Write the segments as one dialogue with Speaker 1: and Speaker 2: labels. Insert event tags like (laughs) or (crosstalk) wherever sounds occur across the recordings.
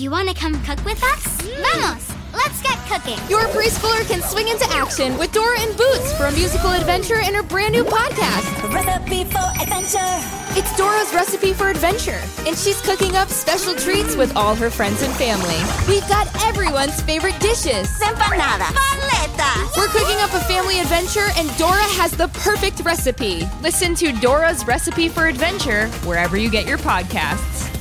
Speaker 1: you want to come cook with us? Vamos! Let's get cooking!
Speaker 2: Your preschooler can swing into action with Dora and Boots for a musical adventure in her brand new podcast.
Speaker 3: Recipe for adventure.
Speaker 2: It's Dora's recipe for adventure, and she's cooking up special treats with all her friends and family. We've got everyone's favorite dishes.
Speaker 3: Empanada. Paleta.
Speaker 2: We're cooking up a family adventure, and Dora has the perfect recipe. Listen to Dora's recipe for adventure wherever you get your podcasts.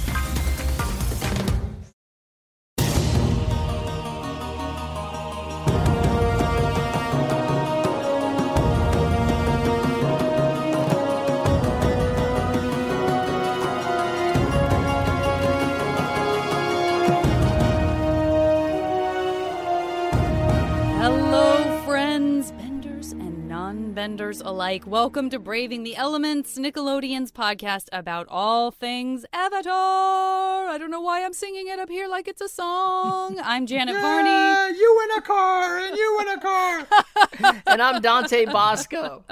Speaker 4: Alike. Welcome to Braving the Elements, Nickelodeon's podcast about all things Avatar. I don't know why I'm singing it up here like it's a song. I'm Janet Varney.
Speaker 5: you in a car, and you in a car. (laughs)
Speaker 6: and I'm Dante Basco.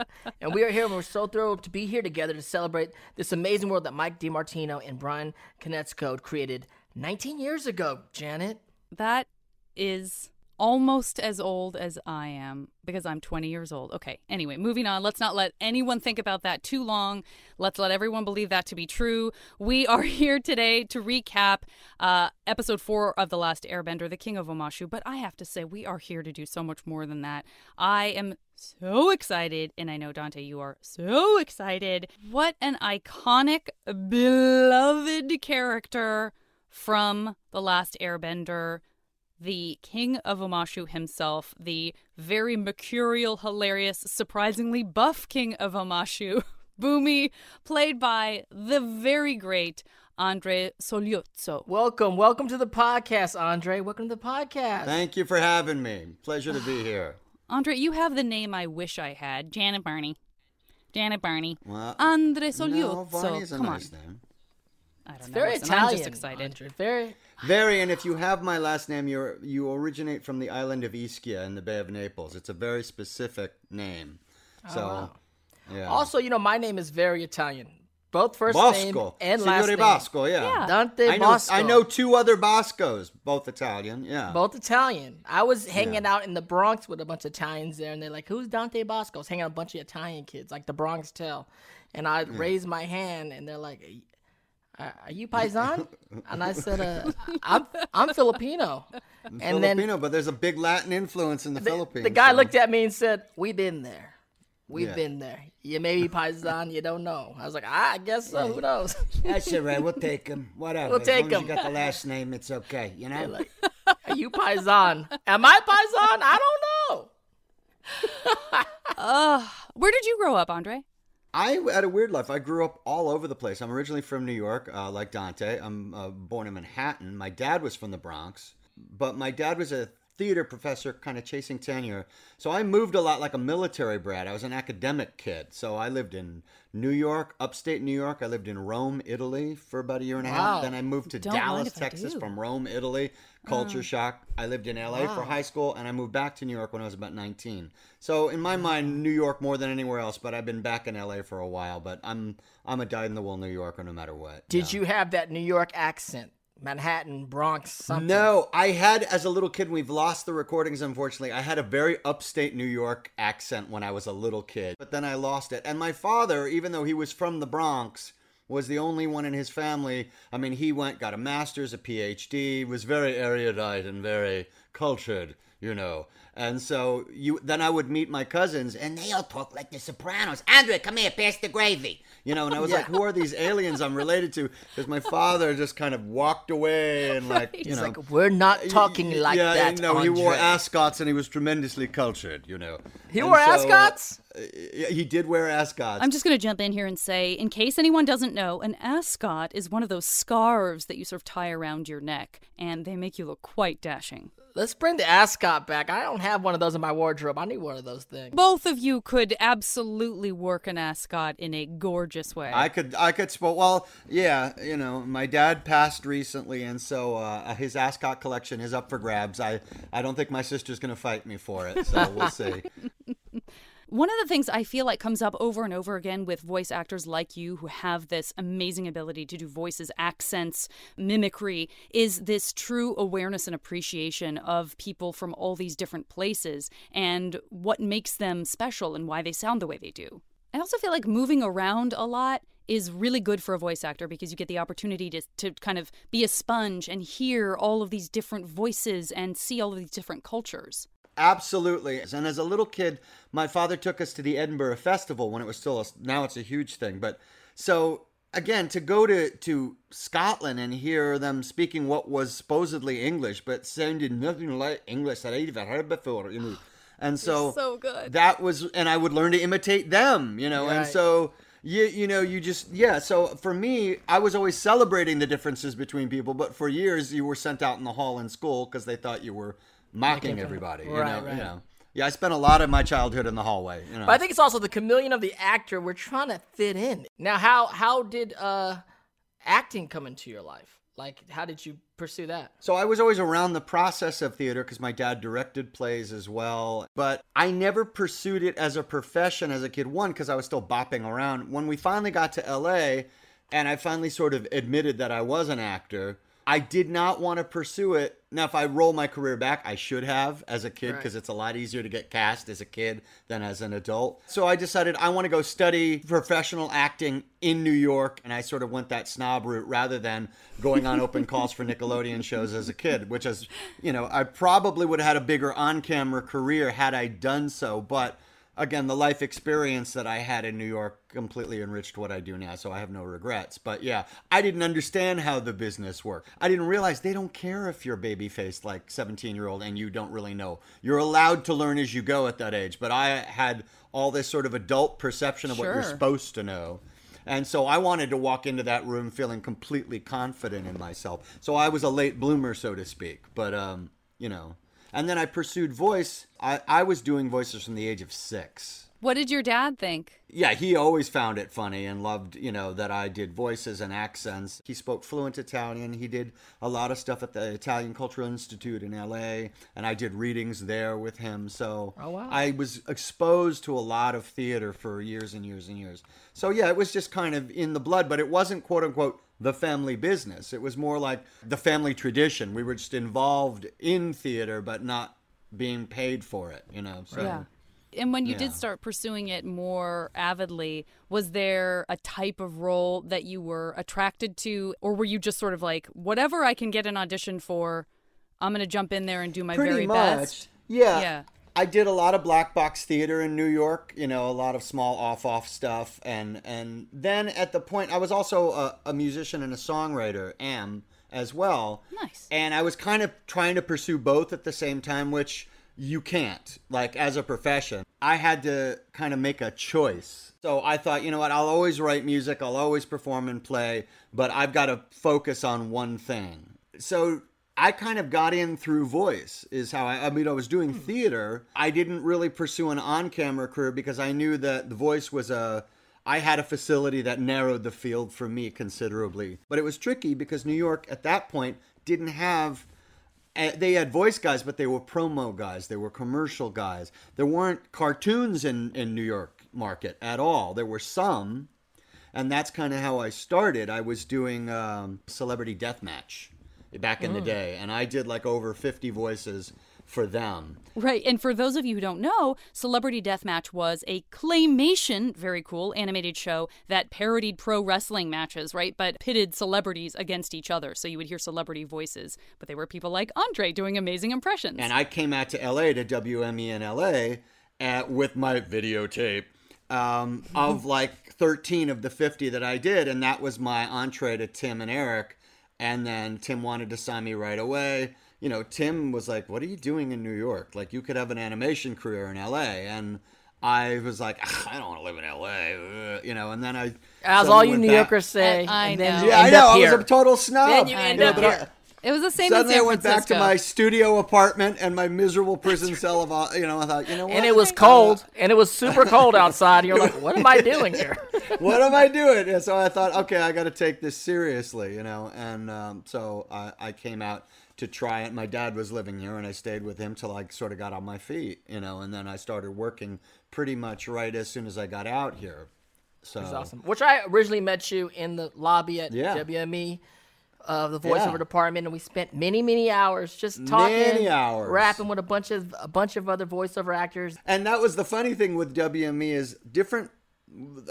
Speaker 6: And we are here and we're so thrilled to be here together to celebrate this amazing world that Mike DiMartino and Bryan Konietzko created 19 years ago, Janet.
Speaker 4: That is almost as old as I am because I'm 20 years old. Okay, anyway, moving on. Let's not let anyone think about that too long. Let's let everyone believe that to be true. We are (laughs) here today to recap uh, episode four of The Last Airbender, The King of Omashu. But I have to say, we are here to do so much more than that. I am so excited, and I know, Dante, you are so excited. What an iconic, beloved character from The Last Airbender the king of Omashu himself, the very mercurial, hilarious, surprisingly buff king of Omashu, (laughs) Bumi, played by the very great Andre Sogliuzzo.
Speaker 6: Welcome, welcome to the podcast, Andre. Welcome to the podcast.
Speaker 5: Thank you for having me. Pleasure to be (sighs) here.
Speaker 4: Andre, you have the name I wish I had, Janet Varney. Janet Varney.
Speaker 5: Well,
Speaker 4: Andre
Speaker 5: no,
Speaker 4: Sogliuzzo.
Speaker 5: Varney's a
Speaker 4: Come
Speaker 5: nice
Speaker 4: on.
Speaker 5: name.
Speaker 4: I don't know.
Speaker 6: Very
Speaker 4: Listen,
Speaker 6: Italian.
Speaker 4: I'm just excited.
Speaker 6: Andre. Very.
Speaker 5: Very, and if you have my last name, you you originate from the island of Ischia in the Bay of Naples. It's a very specific name. Oh, so,
Speaker 6: wow.
Speaker 5: yeah.
Speaker 6: Also, you know, my name is very Italian. Both first name
Speaker 5: Bosco,
Speaker 6: and last name.
Speaker 5: Bosco, yeah.
Speaker 4: Yeah.
Speaker 6: Dante
Speaker 5: I know,
Speaker 6: Bosco.
Speaker 5: I know two other Boscos, both Italian. Yeah.
Speaker 6: Both Italian. I was hanging out in the Bronx with a bunch of Italians there, and they're like, "Who's Dante Basco?" I was hanging out with a bunch of Italian kids, like the Bronx Tale, and I raised my hand, and they're like, "Are are you Paisan?" and I said, uh, (laughs) "I'm I'm Filipino." And then
Speaker 5: Filipino, but there's a big Latin influence in the,
Speaker 6: the,
Speaker 5: Philippines.
Speaker 6: the guy
Speaker 5: so-
Speaker 6: looked at me and said, "We've been there. We've
Speaker 5: Yeah.
Speaker 6: been there. You may be Paisan, you don't know." I was like, "I guess so. Who knows?"
Speaker 7: That's all right. We'll take him. (laughs) Whatever.
Speaker 6: We'll
Speaker 7: as
Speaker 6: take
Speaker 7: long as
Speaker 6: him.
Speaker 7: you got the last name, it's okay. You know.
Speaker 6: like, Are you Paisan? Am I Paisan? I don't know. (laughs)
Speaker 4: Where did you grow up, Andre?
Speaker 5: I had a weird life. I grew up all over the place. I'm originally from New York, uh, like Dante. I'm uh, born in Manhattan. My dad was from the Bronx, but my dad was a theater professor, kind of chasing tenure. So I moved a lot like a military brat. I was an academic kid. So I lived in New York, upstate New York. I lived in Rome, Italy for about a year and a
Speaker 6: Wow.
Speaker 5: half. Then I moved to
Speaker 4: Don't
Speaker 5: Dallas, Texas from Rome, Italy. Culture shock. I lived in LA for high school and I moved back to New York when I was about 19. So in my mind, New York more than anywhere else, but I've been back in LA for a while, but I'm I'm a dyed in the wool New Yorker no matter what.
Speaker 6: Did
Speaker 5: Yeah.
Speaker 6: you have that New York accent? Manhattan, Bronx, something?
Speaker 5: No, I had as a little kid. We've lost the recordings, unfortunately. I had a very upstate New York accent when I was a little kid, but then I lost it. And my father, even though he was from the Bronx, was the only one in his family. I mean, he went, got a master's, a PhD, was very erudite and very cultured, you know. And so you then I would meet my cousins and
Speaker 7: They all talk like the Sopranos. Andre, come here, pass the gravy.
Speaker 5: you know, and I was like, (laughs) who are these aliens I'm related to? Because my father just kind of walked away and like, you
Speaker 6: It's
Speaker 5: know,
Speaker 6: like we're not talking like
Speaker 5: yeah,
Speaker 6: that.
Speaker 5: No, he wore ascots and he was tremendously cultured, you know.
Speaker 6: He
Speaker 5: And
Speaker 6: wore
Speaker 5: so, uh,
Speaker 6: ascots.
Speaker 5: yeah, he did wear ascots.
Speaker 4: I'm just going to jump in here and say, in case anyone doesn't know, an ascot is one of those scarves that you sort of tie around your neck, and they make you look quite dashing.
Speaker 6: Let's bring the ascot back. I don't have one of those in my wardrobe. I need one of those things.
Speaker 4: Both of you could absolutely work an ascot in a gorgeous way.
Speaker 5: I could, I could spot. Well, yeah, you know, my dad passed recently, and so uh, his ascot collection is up for grabs. I, I don't think my sister's gonna fight me for it, so we'll (laughs) see.
Speaker 4: One of the things I feel like comes up over and over again with voice actors like you who have this amazing ability to do voices, accents, mimicry is this true awareness and appreciation of people from all these different places and what makes them special and why they sound the way they do. I also feel like moving around a lot is really good for a voice actor because you get the opportunity to, to kind of be a sponge and hear all of these different voices and see all of these different cultures.
Speaker 5: Absolutely. And as a little kid, my father took us to the Edinburgh Festival when it was still a, now it's a huge thing. But so again, to go to to Scotland and hear them speaking what was supposedly English, but sounded nothing like English that I'd ever heard before, you know. (sighs) And so,
Speaker 4: so good.
Speaker 5: that was, and I would learn to imitate them, you know. And so you you know you just yeah. So for me, I was always celebrating the differences between people, but for years you were sent out in the hall in school because they thought you were mocking everybody. You
Speaker 6: Right,
Speaker 5: know,
Speaker 6: right.
Speaker 5: you know. Yeah, I spent a lot of my childhood in the hallway. You know.
Speaker 6: But I think it's also the chameleon of the actor. We're trying to fit in. Now, how how did uh acting come into your life? Like, how did you pursue that?
Speaker 5: So I was always around the process of theater because my dad directed plays as well. But I never pursued it as a profession as a kid. One, because I was still bopping around. When we finally got to LA and I finally sort of admitted that I was an actor, I did not want to pursue it. Now, if I roll my career back, I should have as a kid
Speaker 6: Right.
Speaker 5: because it's a lot easier to get cast as a kid than as an adult. So I decided I want to go study professional acting in New York. And I sort of went that snob route rather than going on open (laughs) calls for Nickelodeon shows as a kid, which is, you know, I probably would have had a bigger on camera career had I done so. But again, the life experience that I had in New York completely enriched what I do now, so I have no regrets. But yeah, I didn't understand how the business worked. I didn't realize they don't care if you're baby faced like 17 year old and you don't really know. You're allowed to learn as you go at that age. But I had all this sort of adult perception of what you're supposed to know. And so I wanted to walk into that room feeling completely confident in myself. So I was a late bloomer, so to speak. But, um, you know, and then I pursued voice. I, I was doing voices from the age of six.
Speaker 4: What did your dad think?
Speaker 5: Yeah, he always found it funny and loved, you know, that I did voices and accents. He spoke fluent Italian. He did a lot of stuff at the Italian Cultural Institute in LA, and I did readings there with him. So
Speaker 6: Oh, wow.
Speaker 5: I was exposed to a lot of theater for years and years and years. So yeah, it was just kind of in the blood, but it wasn't quote unquote the family business. It was more like the family tradition. We were just involved in theater, but not being paid for it, you know. So
Speaker 4: Yeah. And when you
Speaker 5: Yeah.
Speaker 4: did start pursuing it more avidly, was there a type of role that you were attracted to, or were you just sort of like, whatever I can get an audition for, I'm going to jump in there and do my
Speaker 5: pretty
Speaker 4: very
Speaker 5: much.
Speaker 4: best?
Speaker 5: Yeah.
Speaker 4: Yeah.
Speaker 5: I did a lot of black box theater in New York, you know, a lot of small off off stuff and and then at the point I was also a, a musician and a songwriter, am as well.
Speaker 4: Nice.
Speaker 5: And I was kind of trying to pursue both at the same time, which you can't, like as a profession. I had to kind of make a choice. So I thought, you know what, I'll always write music, I'll always perform and play, but I've got to focus on one thing. So I kind of got in through voice, is how I, I mean, I was doing theater. I didn't really pursue an on camera career because I knew that the voice was a. I had a facility that narrowed the field for me considerably. But it was tricky because New York at that point didn't have. eh, They had voice guys, but they were promo guys. They were commercial guys. There weren't cartoons in, in New York market at all. There were some, and that's kind of how I started. I was doing um, Celebrity Deathmatch back in the day, and I did like over 50 voices for them.
Speaker 4: Right. And for those of you who don't know, Celebrity Deathmatch was a claymation, very cool, animated show that parodied pro wrestling matches, right? But pitted celebrities against each other. So you would hear celebrity voices, but they were people like Andre doing amazing impressions.
Speaker 5: And I came out to LA to WME in LA at, with my videotape um, of (laughs) like 13 of the 50 that I did. And that was my entree to Tim and Eric. And then Tim wanted to sign me right away. You know, Tim was like, What are you doing in New York? Like, you could have an animation career in LA. And I was like, "Ah, I don't want to live in LA, you know. And then I,
Speaker 6: As all you New
Speaker 5: back-
Speaker 6: Yorkers say.
Speaker 4: I
Speaker 6: and then
Speaker 4: know.
Speaker 6: you
Speaker 5: Yeah, I know.
Speaker 6: up
Speaker 5: I was a total snob.
Speaker 6: Then you end
Speaker 4: know.
Speaker 6: up
Speaker 5: but I-
Speaker 6: here.
Speaker 4: It was the same
Speaker 5: Suddenly,
Speaker 4: in
Speaker 5: I
Speaker 4: San
Speaker 5: went back to my studio apartment and my miserable prison cell of, all- you know, I thought, you know what?
Speaker 6: And it was cold, and it was super cold outside. You're like, what am I doing here? (laughs)
Speaker 5: what am I doing? And so I thought, okay, I got to take this seriously, you know. And um, so I, I came out to try it. My dad was living here, and I stayed with him till I sort of got on my feet, you know. And then I started working pretty much right as soon as I got out here. So
Speaker 6: That's awesome. Which I originally met you in the lobby at
Speaker 5: Yeah.
Speaker 6: WME of the voiceover
Speaker 5: Yeah.
Speaker 6: department, and we spent many, many hours just talking,
Speaker 5: Many hours.
Speaker 6: rapping with a bunch of a bunch of other voiceover actors.
Speaker 5: And that was the funny thing with WME is different.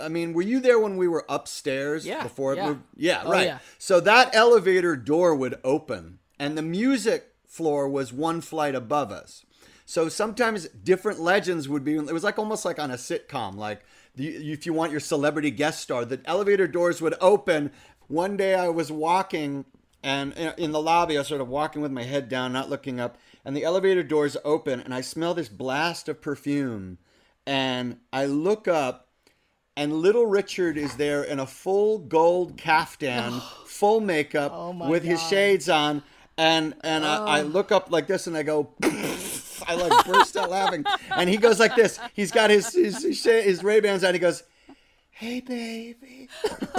Speaker 5: I mean, were you there when we were upstairs
Speaker 6: Yeah,
Speaker 5: before? it
Speaker 6: yeah.
Speaker 5: moved? yeah,
Speaker 6: Oh,
Speaker 5: right.
Speaker 6: yeah.
Speaker 5: So that elevator door would open, and the music floor was one flight above us. So sometimes different legends would be. It was like almost like on a sitcom. Like if you want your celebrity guest star, the elevator doors would open. One day I was walking and uh, in the lobby, I was sort of walking with my head down, not looking up, and the elevator doors open, and I smell this blast of perfume, and I look up, and little Richard is there in a full gold caftan, (sighs) full makeup,
Speaker 6: Oh
Speaker 5: with his shades on, and and I, I oh. look up like this, and I go. (laughs) I like burst out laughing, and he goes like this. He's got his his his, his Ray Bans on. He goes, "Hey, baby," (laughs)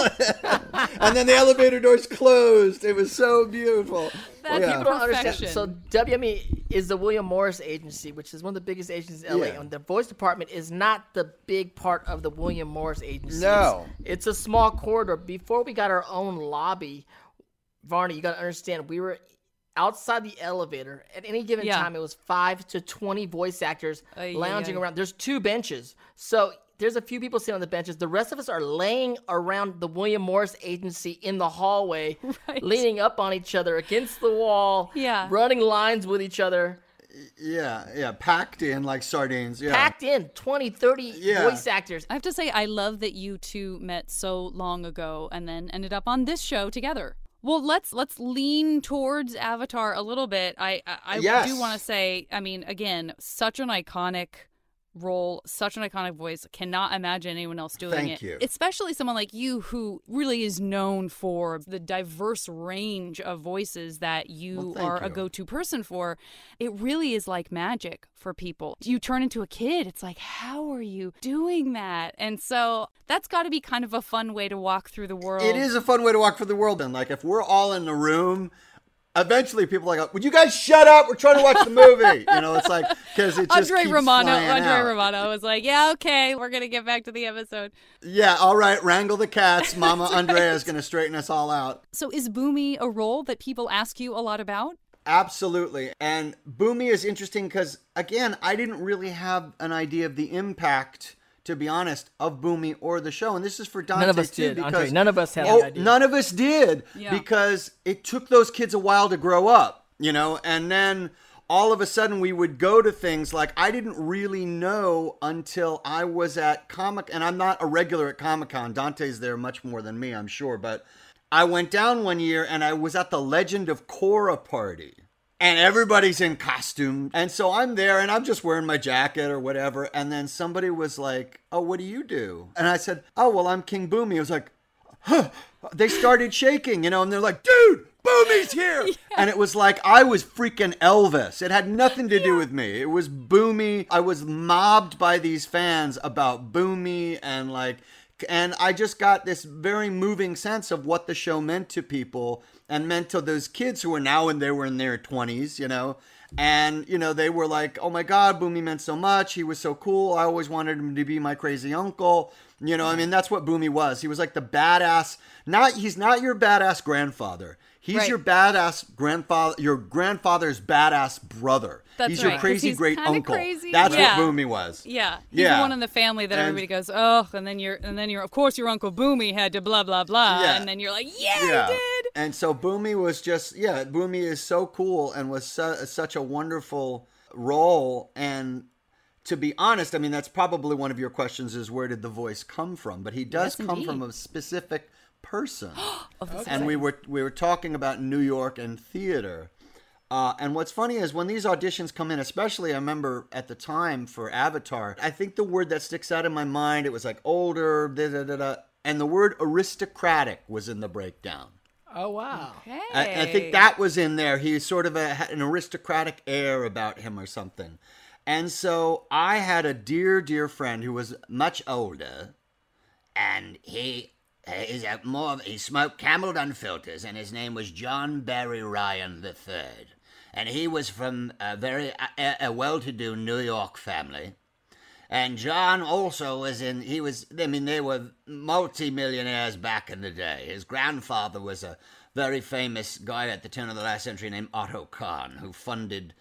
Speaker 5: and then the elevator doors closed. It was so beautiful.
Speaker 4: That's
Speaker 5: Yeah.
Speaker 6: People don't understand. So WME is the William Morris Agency, which is one of the biggest agencies in LA.
Speaker 5: Yeah.
Speaker 6: And the voice department is not the big part of the William Morris Agency.
Speaker 5: No.
Speaker 6: It's, it's a small corridor. Before we got our own lobby, Varney, you got to understand, we were outside the elevator. At any given
Speaker 4: Yeah.
Speaker 6: time, it was five to 20 voice actors
Speaker 4: Ay, ay,
Speaker 6: lounging
Speaker 4: ay.
Speaker 6: around. There's two benches. So there's a few people sitting on the benches. The rest of us are laying around the William Morris Agency in the hallway, (laughs)
Speaker 4: Right.
Speaker 6: leaning up on each other against the wall,
Speaker 4: Yeah.
Speaker 6: running lines with each other,
Speaker 5: Yeah, yeah, packed in like sardines. Yeah.
Speaker 6: packed in 20, 30
Speaker 5: Yeah.
Speaker 6: voice actors.
Speaker 4: I have to say, I love that you two met so long ago and then ended up on this show together. Well, let's let's lean towards Avatar a little bit. I I, I
Speaker 5: Yes.
Speaker 4: do want to say, I mean, again, such an iconic role, such an iconic voice. Cannot imagine anyone else doing
Speaker 5: Thank
Speaker 4: it.
Speaker 5: you.
Speaker 4: Especially someone like you who really is known for the diverse range of voices that you
Speaker 5: Well,
Speaker 4: are a go-to person for. It really is like magic for people. You turn into a kid. It's like, how are you doing that? And so that's got to be kind of a fun way to walk through the world.
Speaker 5: It is a fun way to walk through the world. And like, if we're all in the room, eventually people are like, "Would you guys shut up? We're trying to watch the movie." (laughs) you know, it's like because it just
Speaker 4: Andre
Speaker 5: keeps
Speaker 4: Romano, Andre
Speaker 5: out.
Speaker 4: Romano was like, "Yeah, okay, we're gonna get back to the episode."
Speaker 5: Yeah, all right, wrangle the cats. (laughs) Mama Andrea is going to straighten us all out.
Speaker 4: So, is Bumi a role that people ask you a lot about?
Speaker 5: Absolutely. And Bumi is interesting because, again, I didn't really have an idea of the impact, to be honest, of Bumi or the show. And this is for Dante,
Speaker 6: None of us
Speaker 5: too.
Speaker 6: did,
Speaker 5: because,
Speaker 6: Andre. None of us had
Speaker 5: oh,
Speaker 6: the idea.
Speaker 5: None of us did
Speaker 4: Yeah.
Speaker 5: because it took those kids a while to grow up, you know? And then all of a sudden we would go to things like I didn't really know until I was at Comic and I'm not a regular at Comic Con. Dante's there much more than me, I'm sure, but I went down one year and I was at the Legend of Korra party. And everybody's in costume. And so I'm there and I'm just wearing my jacket or whatever. And then somebody was like, Oh, what do you do? And I said, Oh, well, I'm King Bumi. I was like, huh. They started shaking, you know, and they're like, Dude, Bumi's here. (laughs) And it was like I was freaking Elvis. It had nothing to do with me. It was Bumi. I was mobbed by these fans about Bumi and like, and I just got this very moving sense of what the show meant to people and meant to those kids who were now and they were in their 20s, you know. And, you know, they were like, oh my God, Bumi meant so much. He was so cool. I always wanted him to be my crazy uncle. You know, I mean, that's what Bumi was. He was like the badass, not, he's not your badass grandfather. He's
Speaker 4: Right.
Speaker 5: your badass grandfather, your grandfather's badass brother.
Speaker 4: That's
Speaker 5: he's
Speaker 4: right,
Speaker 5: your crazy great uncle.
Speaker 4: crazy.
Speaker 5: That's
Speaker 4: Yeah.
Speaker 5: what Bumi was.
Speaker 4: Yeah, he's
Speaker 5: Yeah.
Speaker 4: the one in the family that
Speaker 5: And-
Speaker 4: everybody goes, oh, and then you're, and then you're, of course, your uncle Bumi had to blah blah blah,
Speaker 5: Yeah.
Speaker 4: and then you're like, yeah, he did.
Speaker 5: And so Bumi was just yeah, Bumi is so cool and was su- such a wonderful role and to be honest, I mean that's probably one of your questions is where did the voice come from? But he does
Speaker 4: Yes,
Speaker 5: come from a specific person. (gasps)
Speaker 4: Of the
Speaker 5: and we were we were talking about New York and theater. Uh, and what's funny is when these auditions come in, especially I remember at the time for Avatar, I think the word that sticks out in my mind it was like older, da da da da, and the word aristocratic was in the breakdown.
Speaker 6: Oh wow.
Speaker 4: Okay.
Speaker 5: I, I think that was in there. He sort of a, had an aristocratic air about him or something. And so I had a dear, dear friend who was much older,
Speaker 7: And he is a more. He smoked Camel Dun filters, and his name was John Barry Ryan III. And he was from a very a, a well-to-do New York family. And John also was in. He was. I mean, they were multi-millionaires back in the day. His grandfather was a very famous guy at the turn of the last century named Otto Kahn, who funded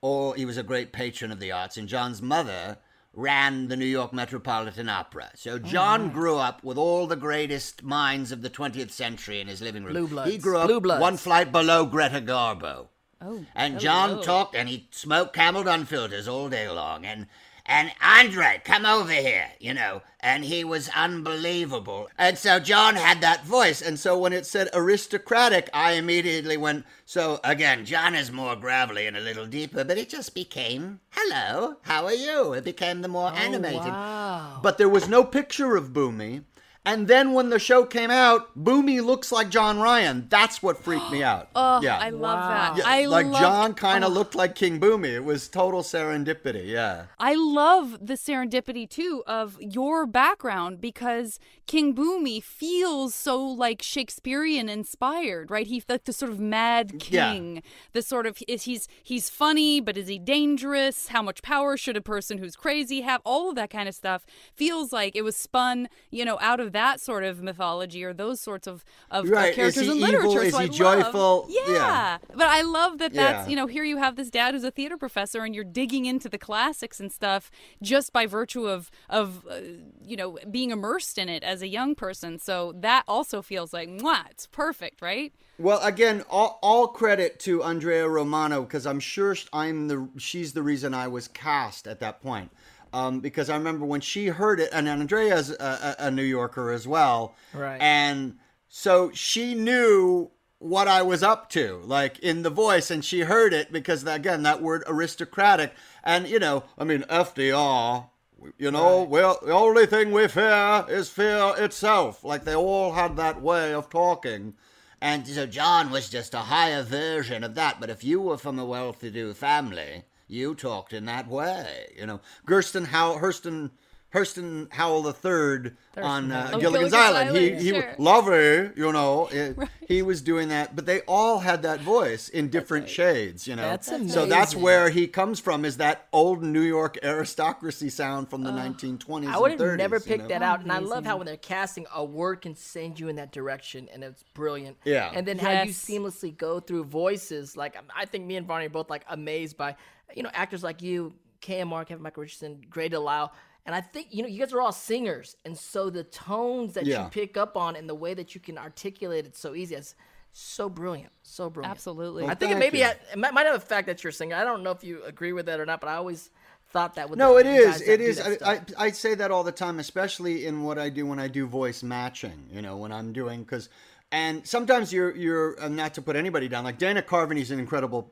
Speaker 7: all. He was a great patron of the arts. And John's mother ran the New York Metropolitan Opera. So John grew up with all the greatest minds of the 20th century in his living room.
Speaker 6: Blue Bloods.
Speaker 7: He grew up
Speaker 6: Blue Bloods.
Speaker 7: one flight below Greta Garbo.
Speaker 4: Oh,
Speaker 7: And oh, John oh. talked and he smoked Camel Unfilters all day long. And and Andre, come over here, you know. And he was unbelievable. And so John had that voice.
Speaker 5: and so when it said aristocratic, I immediately went.
Speaker 7: So again, John is more gravelly and a little deeper, but it just became, hello, how are you? It became the more oh, animated.
Speaker 6: Wow.
Speaker 5: But there was no picture of Bumi. And then when the show came out, Bumi looks like John Ryan. That's what freaked me out. (gasps)
Speaker 4: Oh,
Speaker 5: yeah.
Speaker 4: I love that.
Speaker 5: Yeah,
Speaker 4: I
Speaker 5: like John kind of
Speaker 4: oh,
Speaker 5: looked like King Bumi. It was total serendipity. Yeah.
Speaker 4: I love the serendipity too of your background because King Bumi feels so like Shakespearean inspired, right? He's like the sort of mad
Speaker 5: Yeah.
Speaker 4: king. The sort of is he's he's funny, but is he dangerous? How much power should a person who's crazy have? All of that kind of stuff feels like it was spun, you know, out of that sort of mythology or those sorts of of
Speaker 5: Right.
Speaker 4: Characters in
Speaker 5: evil?
Speaker 4: literature.
Speaker 5: Is
Speaker 4: so
Speaker 5: he
Speaker 4: I love-
Speaker 5: joyful?
Speaker 4: Yeah.
Speaker 5: Yeah.
Speaker 4: But I love that that's,
Speaker 5: Yeah.
Speaker 4: you know, here you have this dad who's a theater professor and you're digging into the classics and stuff just by virtue of of uh, you know, being immersed in it as a young person. So that also feels like mwah, it's perfect, right?
Speaker 5: Well, again, all, all credit to Andrea Romano because I'm sure I'm the she's the reason I was cast at that point. Um, because I remember when she heard it, and Andrea's a, a, a New Yorker as well,
Speaker 6: Right.
Speaker 5: And so she knew what I was up to, like in the voice, and she heard it because again that word aristocratic, and you know, I mean FDR. You know, well, the only thing we fear is fear itself. Like they all had that way of talking.
Speaker 7: And so John was just a higher version of that. But if you were from a well-to-do family, you talked in that way.
Speaker 5: you know, Gersten How Thurston Thurston Howell the Third on uh,
Speaker 4: Oh,
Speaker 5: Gilligan's
Speaker 4: Gilligan's
Speaker 5: Island. He
Speaker 4: Island,
Speaker 5: he
Speaker 4: sure.
Speaker 5: lovely, you know. it- (laughs) He was doing that, but they all had that voice in different shades, you know.
Speaker 6: That's
Speaker 5: So that's where he comes from is that old New York aristocracy sound from the 1920s
Speaker 6: I would have
Speaker 5: 30s.
Speaker 6: never
Speaker 5: you
Speaker 6: picked
Speaker 5: know?
Speaker 6: that out, and I love how when they're casting, a word can send you in that direction, and it's brilliant.
Speaker 5: Yeah.
Speaker 6: And then how you seamlessly go through voices, like I think me and Varney are both like amazed by, you know, actors like you, KMR, Kevin Michael Richardson, Gray DeLisle. And I think you know you guys are all singers, and so the tones that
Speaker 5: Yeah.
Speaker 6: you pick up on and the way that you can articulate it so easy, it's so brilliant, so brilliant.
Speaker 4: Absolutely.
Speaker 6: I think it
Speaker 5: thank
Speaker 6: maybe
Speaker 5: you.
Speaker 6: it might might have a fact that you're a singer. I don't know if you agree with that or not, but I always thought that with
Speaker 5: No,
Speaker 6: the
Speaker 5: it is.
Speaker 6: guys that
Speaker 5: It
Speaker 6: do
Speaker 5: is.
Speaker 6: that
Speaker 5: I. I, I say that all the time, especially in what I do when I do voice matching. You know, when I'm doing because, and sometimes you're you're not to put anybody down. Like Dana Carvey, he's an incredible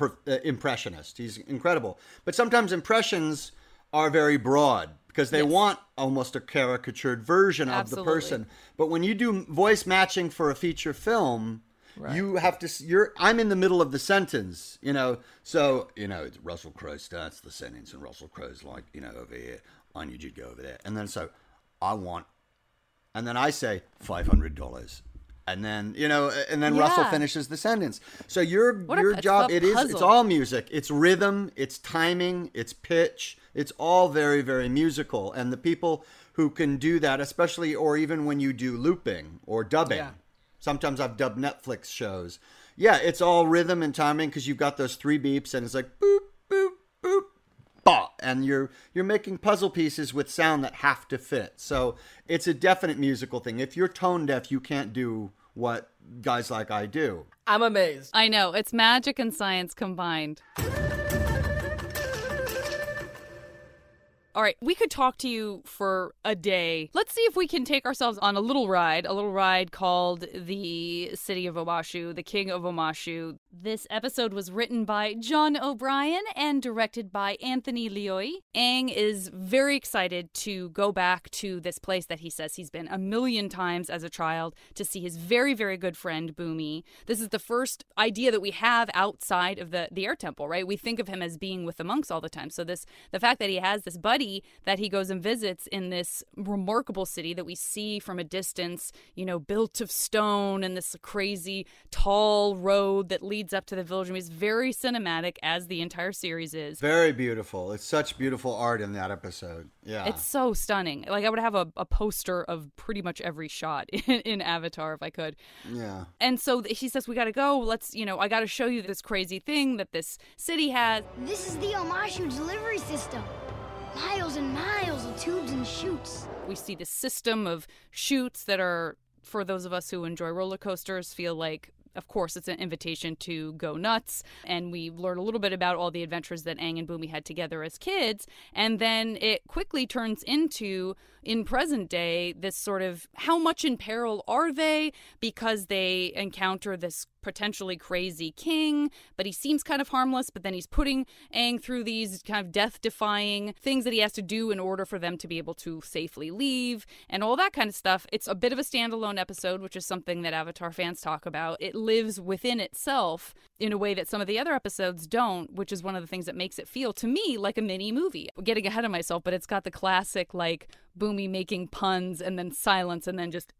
Speaker 5: per, uh, impressionist. He's incredible, but sometimes impressions are very broad because they want almost a caricatured version of the person. But when you do voice matching for a feature film. You have to. You're. I'm in the middle of the sentence, you know. So you know, Russell Crowe starts the sentence, and Russell Crowe's like, you know, over here. I need you to go over there, and then so, I want, and then I say five hundred dollars, and then you know, and then Russell finishes the sentence. So your
Speaker 4: What
Speaker 5: your
Speaker 4: it's
Speaker 5: job
Speaker 4: a
Speaker 5: it is. It's all music. It's rhythm. It's timing. It's pitch. It's all very very musical, and the people who can do that, especially or even when you do looping or dubbing.
Speaker 6: Yeah.
Speaker 5: Sometimes I've dubbed Netflix shows. Yeah, it's all rhythm and timing because you've got those three beeps and it's like boop boop boop bah, and you're you're making puzzle pieces with sound that have to fit. So it's a definite musical thing. If you're tone deaf, you can't do what guys like I do.
Speaker 6: I'm amazed.
Speaker 4: I know. It's magic and science combined. All right, we could talk to you for a day. Let's see if we can take ourselves on a little ride, a little ride called The City of Omashu, The King of Omashu. This episode was written by John O'Bryan and directed by Anthony Lioi. Aang is very excited to go back to this place that he says he's been a million times as a child to see his very, very good friend Bumi. This is the first idea that we have outside of the, the air temple, right? We think of him as being with the monks all the time. So this the fact that he has this buddy that he goes and visits in this remarkable city that we see from a distance, you know, built of stone and this crazy tall road that leads up to the village. I mean, it's very cinematic as the entire series is.
Speaker 5: Very beautiful. It's such beautiful art in that episode. Yeah.
Speaker 4: It's so stunning. Like I would have a, a poster of pretty much every shot (laughs) in, in Avatar if I could.
Speaker 5: Yeah.
Speaker 4: And so he says, We got to go. Let's, you know, I got to show you this crazy thing that this city has.
Speaker 1: This is the Omashu delivery system. Miles and miles of tubes and chutes.
Speaker 4: We see the system of chutes that are, for those of us who enjoy roller coasters, feel like of course, it's an invitation to go nuts. And we learn a little bit about all the adventures that Aang and Bumi had together as kids. And then it quickly turns into, in present day, this sort of how much in peril are they because they encounter this potentially crazy king, but he seems kind of harmless. But then he's putting Aang through these kind of death defying things that he has to do in order for them to be able to safely leave and all that kind of stuff. It's a bit of a standalone episode, which is something that Avatar fans talk about. It lives within itself in a way that some of the other episodes don't, which is one of the things that makes it feel to me like a mini movie. I'm getting ahead of myself, but it's got the classic like Bumi making puns and then silence and then just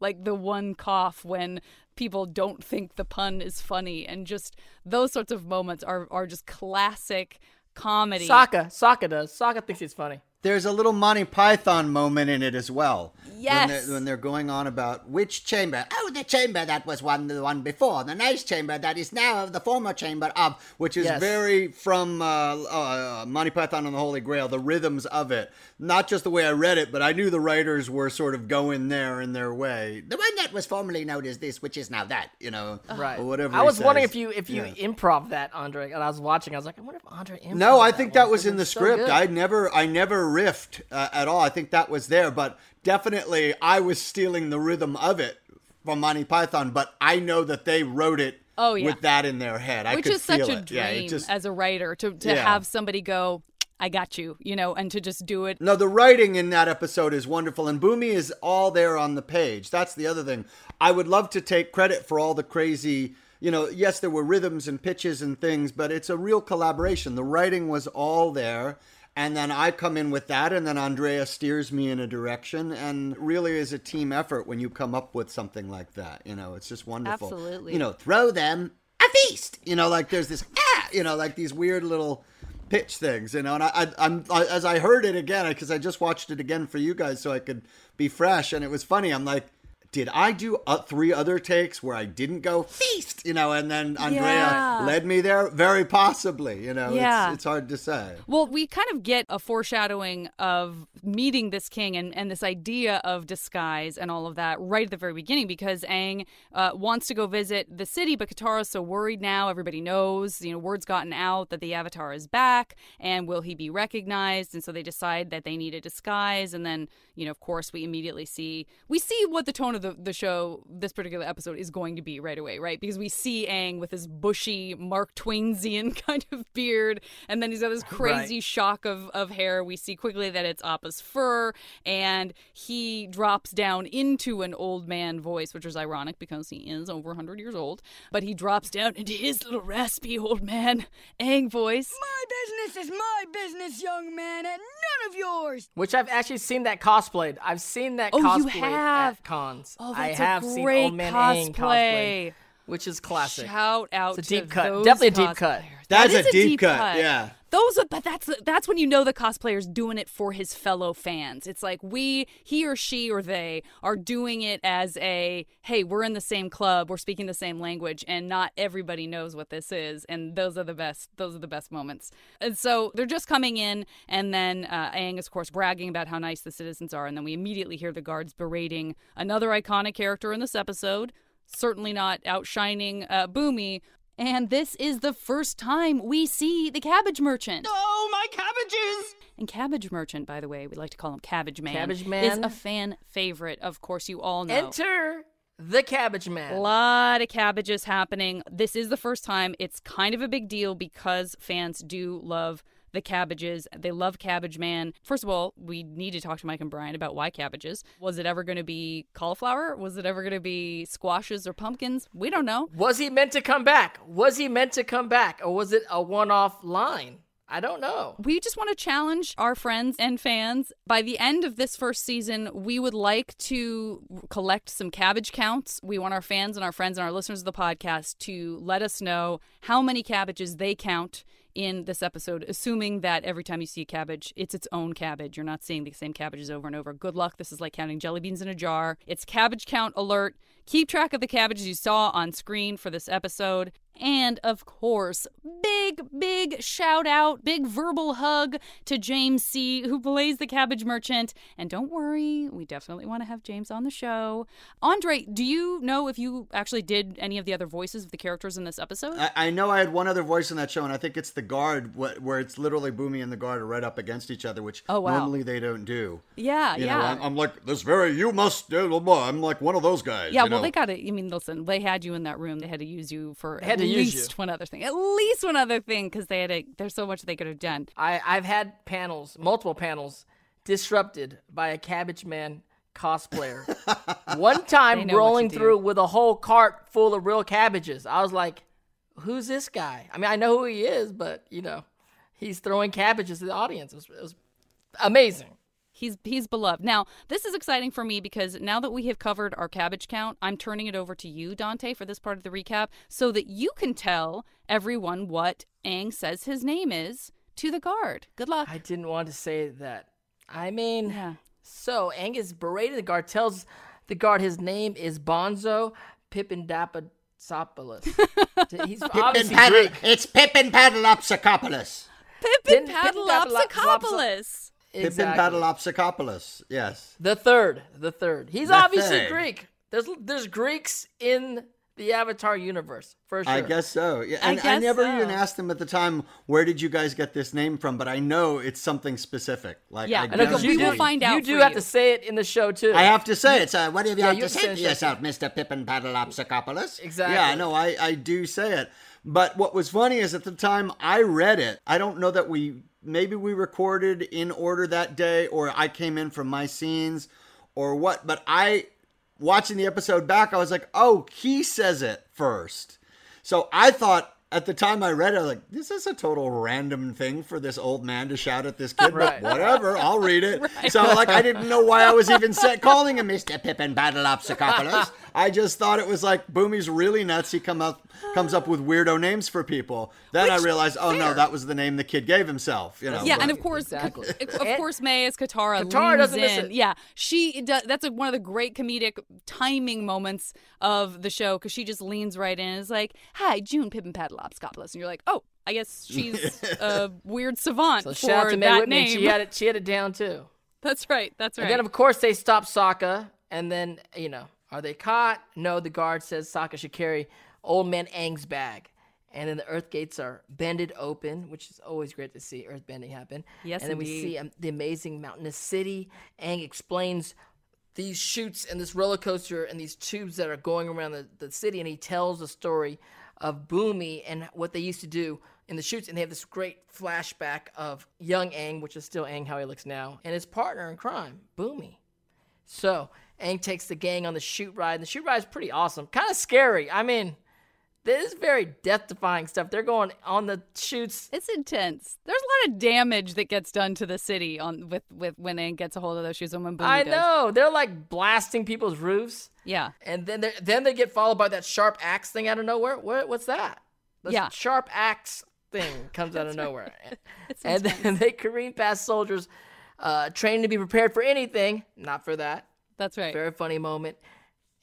Speaker 4: like the one cough when people don't think the pun is funny and just those sorts of moments are are just classic comedy.
Speaker 6: Sokka, Sokka does. Sokka thinks he's funny.
Speaker 5: There's a little Monty Python moment in it as well.
Speaker 4: Yes.
Speaker 5: When they're, when they're going on about which chamber. Oh, the chamber that was one the one before, the nice chamber that is now the former chamber of, which is
Speaker 6: Yes.
Speaker 5: very from uh, uh, Monty Python and the Holy Grail, the rhythms of it. Not just the way I read it, but I knew the writers were sort of going there in their way.
Speaker 7: The one that was formerly known as this, which is now that.
Speaker 5: You know,
Speaker 6: Right.
Speaker 5: or whatever.
Speaker 6: I was wondering if you if you
Speaker 5: Yeah.
Speaker 6: improv that, Andre. And I was watching. I was like, I wonder if Andre improv
Speaker 5: No, I think
Speaker 6: one,
Speaker 5: that was in the
Speaker 6: it's so
Speaker 5: script.
Speaker 6: good.
Speaker 5: I never, I never riffed uh, at all. I think that was there, but definitely I was stealing the rhythm of it from Monty Python. But I know that they wrote it
Speaker 4: Oh, yeah.
Speaker 5: with that in their head. I
Speaker 4: which
Speaker 5: could
Speaker 4: is such
Speaker 5: feel
Speaker 4: a
Speaker 5: it.
Speaker 4: dream
Speaker 5: Yeah, just
Speaker 4: as a writer to to
Speaker 5: Yeah.
Speaker 4: have somebody go, I got you, you know, and to just do it.
Speaker 5: No, the writing in that episode is wonderful, and Bumi is all there on the page. That's the other thing. I would love to take credit for all the crazy, you know, yes, there were rhythms and pitches and things, but it's a real collaboration. The writing was all there, and then I come in with that, and then Andrea steers me in a direction, and really is a team effort when you come up with something like that. You know, it's just wonderful.
Speaker 4: Absolutely.
Speaker 5: You know, throw them a feast. You know, like there's this, ah, you know, like these weird little pitch things, you know. And I, I I'm I, as I heard it again because I just watched it again for you guys so I could be fresh, and it was funny. I'm like. Did I do uh, three other takes where I didn't go feast, you know, and then Andrea
Speaker 4: Yeah.
Speaker 5: led me there? Very possibly, you know.
Speaker 4: Yeah.
Speaker 5: It's, it's hard to say.
Speaker 4: Well, we kind of get a foreshadowing of meeting this king and, and this idea of disguise and all of that right at the very beginning because Aang uh, wants to go visit the city, but Katara's so worried now. Everybody knows, you know, word's gotten out that the Avatar is back and will he be recognized? And so they decide that they need a disguise. And then, you know, of course, we immediately see we see what the tone of the, the show, this particular episode, is going to be right away, right? Because we see Aang with his bushy Mark Twainsian (laughs) kind of beard, and then he's got this crazy shock of, of hair. We see quickly that it's Appa's fur, and he drops down into an old man voice, which is ironic because he is over 100 years old. But he drops down into his little raspy old man Aang voice.
Speaker 8: My business is my business, young man, and none of yours.
Speaker 6: Which I've actually seen that cosplayed. I've seen that
Speaker 4: Oh,
Speaker 6: cosplay
Speaker 4: you have?
Speaker 6: at cons.
Speaker 4: Oh,
Speaker 6: I have
Speaker 4: a
Speaker 6: seen Old Man Aang
Speaker 4: cosplay.
Speaker 6: Cosplay, which is classic.
Speaker 4: Shout out
Speaker 6: It's a
Speaker 4: to
Speaker 6: deep cut.
Speaker 4: those
Speaker 6: Definitely a deep cut.
Speaker 5: That's
Speaker 4: That is
Speaker 5: a deep cut, yeah.
Speaker 4: those are but that's that's when you know the cosplayer's doing it for his fellow fans. It's like we he or she or they are doing it as a hey, we're in the same club, we're speaking the same language and not everybody knows what this is and those are the best those are the best moments. And so they're just coming in and then uh, Aang is of course bragging about how nice the citizens are and then we immediately hear the guards berating another iconic character in this episode, certainly not outshining uh, Bumi and this is the first time we see the cabbage merchant.
Speaker 6: Oh, my cabbages!
Speaker 4: And Cabbage Merchant, by the way, we like to call him Cabbage Man.
Speaker 6: Cabbage Man is
Speaker 4: a fan favorite. Of course, you all know.
Speaker 6: Enter the Cabbage Man.
Speaker 4: A
Speaker 6: Man.
Speaker 4: lot of cabbages happening. This is the first time. It's kind of a big deal because fans do love the cabbages. They love Cabbage Man. First of all, we need to talk to Mike and Brian about why cabbages. Was it ever going to be cauliflower? Was it ever going to be squashes or pumpkins? We don't know.
Speaker 6: Was he meant to come back? Was he meant to come back? Or was it a one off line? I don't know.
Speaker 4: We just want to challenge our friends and fans. By the end of this first season, we would like to collect some cabbage counts. We want our fans and our friends and our listeners of the podcast to let us know how many cabbages they count in this episode, assuming that every time you see a cabbage, it's its own cabbage. You're not seeing the same cabbages over and over. Good luck. This is like counting jelly beans in a jar. It's cabbage count alert. Keep track of the cabbages you saw on screen for this episode. And of course, big, big shout out, big verbal hug to James Sie, who plays the cabbage merchant. And don't worry, we definitely want to have James on the show. Andre, do you know if you actually did any of the other voices of the characters in this episode?
Speaker 5: I, I know I had one other voice in that show, and I think it's the guard, wh- where it's literally Bumi and the guard are right up against each other, which
Speaker 4: Oh, wow.
Speaker 5: normally they don't do.
Speaker 4: yeah,
Speaker 5: You
Speaker 4: yeah.
Speaker 5: know, I'm, I'm like this very. You must. uh, blah, blah." I'm like one of those guys.
Speaker 4: yeah, well,
Speaker 5: know?
Speaker 4: they got it. I mean, listen, they had you in that room. They had to use you for
Speaker 6: They had to
Speaker 4: least
Speaker 6: you.
Speaker 4: one other thing. At least one other thing, because they had a. There's so much they could have done.
Speaker 6: I, I've had panels, multiple panels, disrupted by a Cabbage Man cosplayer. (laughs) One time rolling
Speaker 4: to do.
Speaker 6: through with a whole cart full of real cabbages. I was like, who's this guy? I mean, I know who he is, but, you know, he's throwing cabbages to the audience. It was, it was amazing.
Speaker 4: He's he's beloved. Now, this is exciting for me because now that we have covered our cabbage count, I'm turning it over to you, Dante, for this part of the recap, so that you can tell everyone what Aang says his name is to the guard. Good luck.
Speaker 6: I didn't want to say that. I mean,
Speaker 4: Yeah.
Speaker 6: so Angus berated the guard, tells the guard his name is Bonzo Pippindapatsopoulos. (laughs) He's obviously
Speaker 7: Paddle,
Speaker 6: Greek.
Speaker 7: it's Pippin Paddleopsicopoulos.
Speaker 4: Pippin
Speaker 6: Pin-
Speaker 4: Paddleopsicopoulos.
Speaker 5: Pippin
Speaker 6: Exactly.
Speaker 5: Paddleopsicopoulos. Yes.
Speaker 6: The third, the third. He's
Speaker 5: The
Speaker 6: obviously
Speaker 5: third.
Speaker 6: Greek. There's there's Greeks in the Avatar universe for sure.
Speaker 5: I guess so. Yeah,
Speaker 4: I
Speaker 5: and I,
Speaker 4: guess
Speaker 5: never
Speaker 4: so.
Speaker 5: even asked them at the time, "Where did you guys get this name from?" But I know it's something specific. Like,
Speaker 4: Yeah,
Speaker 5: I
Speaker 4: and
Speaker 6: I know, 'cause
Speaker 4: we
Speaker 6: you
Speaker 4: will
Speaker 6: do-
Speaker 4: find out
Speaker 6: You do
Speaker 4: for
Speaker 6: have
Speaker 4: you.
Speaker 6: to say it in the show too.
Speaker 5: I have to say it. So what have you
Speaker 6: Yeah,
Speaker 5: have
Speaker 6: you
Speaker 5: to say
Speaker 6: say
Speaker 5: to yourself, Mister Pippin Paddleopsicopoulos?
Speaker 6: Exactly.
Speaker 5: Yeah, no, I I do say it. But what was funny is at the time I read it. I don't know that we maybe we recorded in order that day, or I came in from my scenes, or what. But I watching the episode back, I was like, oh, he says it first. So I thought at the time I read it, I was like, this is a total random thing for this old man to shout at this kid,
Speaker 6: Right.
Speaker 5: but whatever, I'll read it. (laughs) So like I didn't know why I was even set, calling him Mr.
Speaker 7: Pippin Paddleopsicopoulos.
Speaker 5: I just thought it was like Bumi's really nuts. He come up comes up with weirdo names for people. Then I realized, oh no, that was the name the kid gave himself. You know.
Speaker 4: Yeah,
Speaker 5: but-
Speaker 4: and of course,
Speaker 6: Exactly.
Speaker 4: of course, Mae is Katara,
Speaker 6: Katara
Speaker 4: leans
Speaker 6: doesn't miss
Speaker 4: in.
Speaker 6: it.
Speaker 4: Yeah, she does. That's like one of the great comedic timing moments of the show because she just leans right in and is like, "Hi, June Pippin Paddleopsicopoulos," and you're like, "Oh, I guess she's (laughs) a weird savant
Speaker 6: So
Speaker 4: for
Speaker 6: shout out to
Speaker 4: that
Speaker 6: Whitney.
Speaker 4: name."
Speaker 6: She had it. She had it down too. (laughs)
Speaker 4: that's right. That's right.
Speaker 6: And then of course they stop Sokka, and then you know, are they caught? No, the guard says Sokka should carry old man Aang's bag. And then the earth gates are bended open, which is always great to see earth bending happen.
Speaker 4: Yes,
Speaker 6: And then we see um, the amazing mountainous city. Aang explains these chutes and this roller coaster and these tubes that are going around the, the city, and he tells the story of Bumi and what they used to do in the chutes. And they have this great flashback of young Aang, which is still Aang how he looks now, and his partner in crime, Bumi. So Aang takes the gang on the chute ride, and the chute ride is pretty awesome. Kind of scary. I mean, this is very death-defying stuff. They're going on the chutes.
Speaker 4: it's intense. There's a lot of damage that gets done to the city on with with when Aang gets a hold of those shoes and when Bumi
Speaker 6: I
Speaker 4: does.
Speaker 6: know they're like blasting people's roofs,
Speaker 4: Yeah.
Speaker 6: and then they then they get followed by that sharp axe thing out of nowhere. What, what's that? The
Speaker 4: Yeah.
Speaker 6: sharp axe thing comes out of nowhere. (laughs) and then (laughs) they careen past soldiers uh, trained to be prepared for anything, not for that.
Speaker 4: That's right.
Speaker 6: Very funny moment.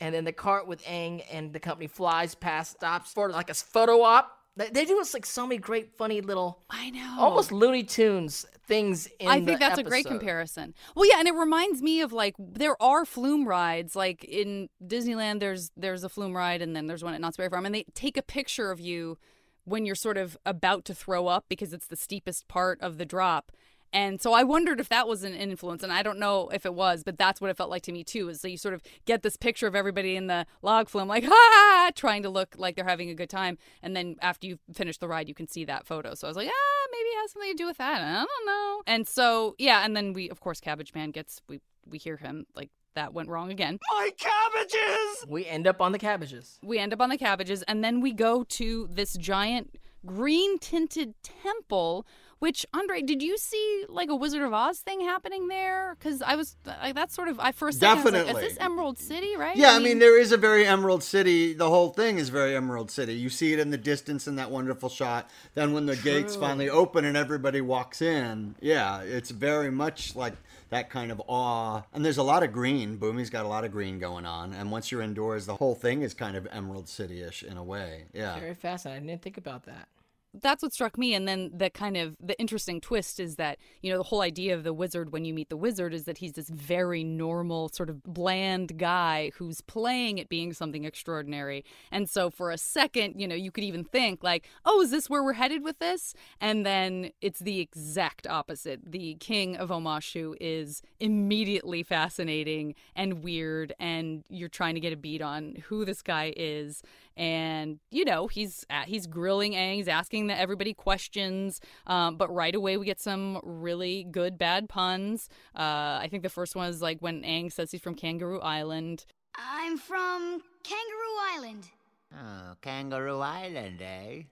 Speaker 6: And then the cart with Aang and the company flies past, stops for like a photo op. They, they do us like so many great, funny little,
Speaker 4: I know.
Speaker 6: almost Looney Tunes things. In
Speaker 4: I think that's a great comparison. Well, yeah, and it reminds me of like there are flume rides. Like in Disneyland, there's there's a flume ride, and then there's one at Knott's Berry Farm, and they take a picture of you when you're sort of about to throw up because it's the steepest part of the drop. And so I wondered if that was an influence, and I don't know if it was, but that's what it felt like to me too. Is that you sort of get this picture of everybody in the log flume, like (laughs) ha, trying to look like they're having a good time, and then after you finish the ride, you can see that photo. So I was like, ah, maybe it has something to do with that. I don't know. And so yeah, and then we, of course, Cabbage Man gets we we hear him like that went wrong again.
Speaker 5: My cabbages!
Speaker 6: We end up on the cabbages.
Speaker 4: We end up on the cabbages, and then we go to this giant green tinted temple. Which Andre, did you see like a Wizard of Oz thing happening there? Because I was like, that's sort of I first second, I was like,
Speaker 5: Definitely.
Speaker 4: is this Emerald City, right?
Speaker 5: Yeah, I mean, there is a very Emerald City. The whole thing is very Emerald City. You see it in the distance in that wonderful shot. Then when the gates finally open and everybody walks in, yeah, it's very much like that kind of awe. And there's a lot of green. Bumi's got a lot of green going on. And once you're indoors, the whole thing is kind of Emerald City-ish in a way. Yeah.
Speaker 6: Very fascinating. I didn't think about that.
Speaker 4: That's what struck me and then the kind of the interesting twist is that you know the whole idea of the wizard when you meet the wizard is that he's this very normal sort of bland guy who's playing at being something extraordinary. And so for a second you know you could even think like oh is this where we're headed with this? And then it's the exact opposite. The king of Omashu is immediately fascinating and weird and you're trying to get a beat on who this guy is and you know he's at, he's grilling Aang, he's asking that everybody questions, um, but right away we get some really good bad puns. Uh, I think the first one is like when Aang says he's from Kangaroo Island.
Speaker 1: I'm from Kangaroo Island.
Speaker 7: Oh, Kangaroo Island, eh?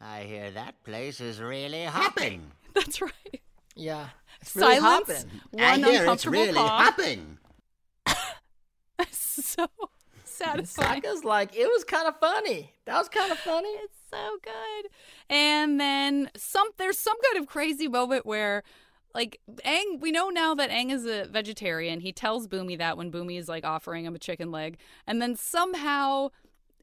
Speaker 7: I hear that place is really hopping. (laughs)
Speaker 4: That's right.
Speaker 6: Yeah. It's really
Speaker 4: Silence.
Speaker 6: hopping.
Speaker 4: One
Speaker 7: I hear it's really
Speaker 4: cough.
Speaker 7: hopping. (laughs)
Speaker 4: so
Speaker 6: And
Speaker 4: satisfying.
Speaker 6: Sokka's like, it was kind of funny. That was kind of funny.
Speaker 4: It's so good. And then some there's some kind of crazy moment where like Aang, we know now that Aang is a vegetarian. He tells Bumi that when Bumi is like offering him a chicken leg, and then somehow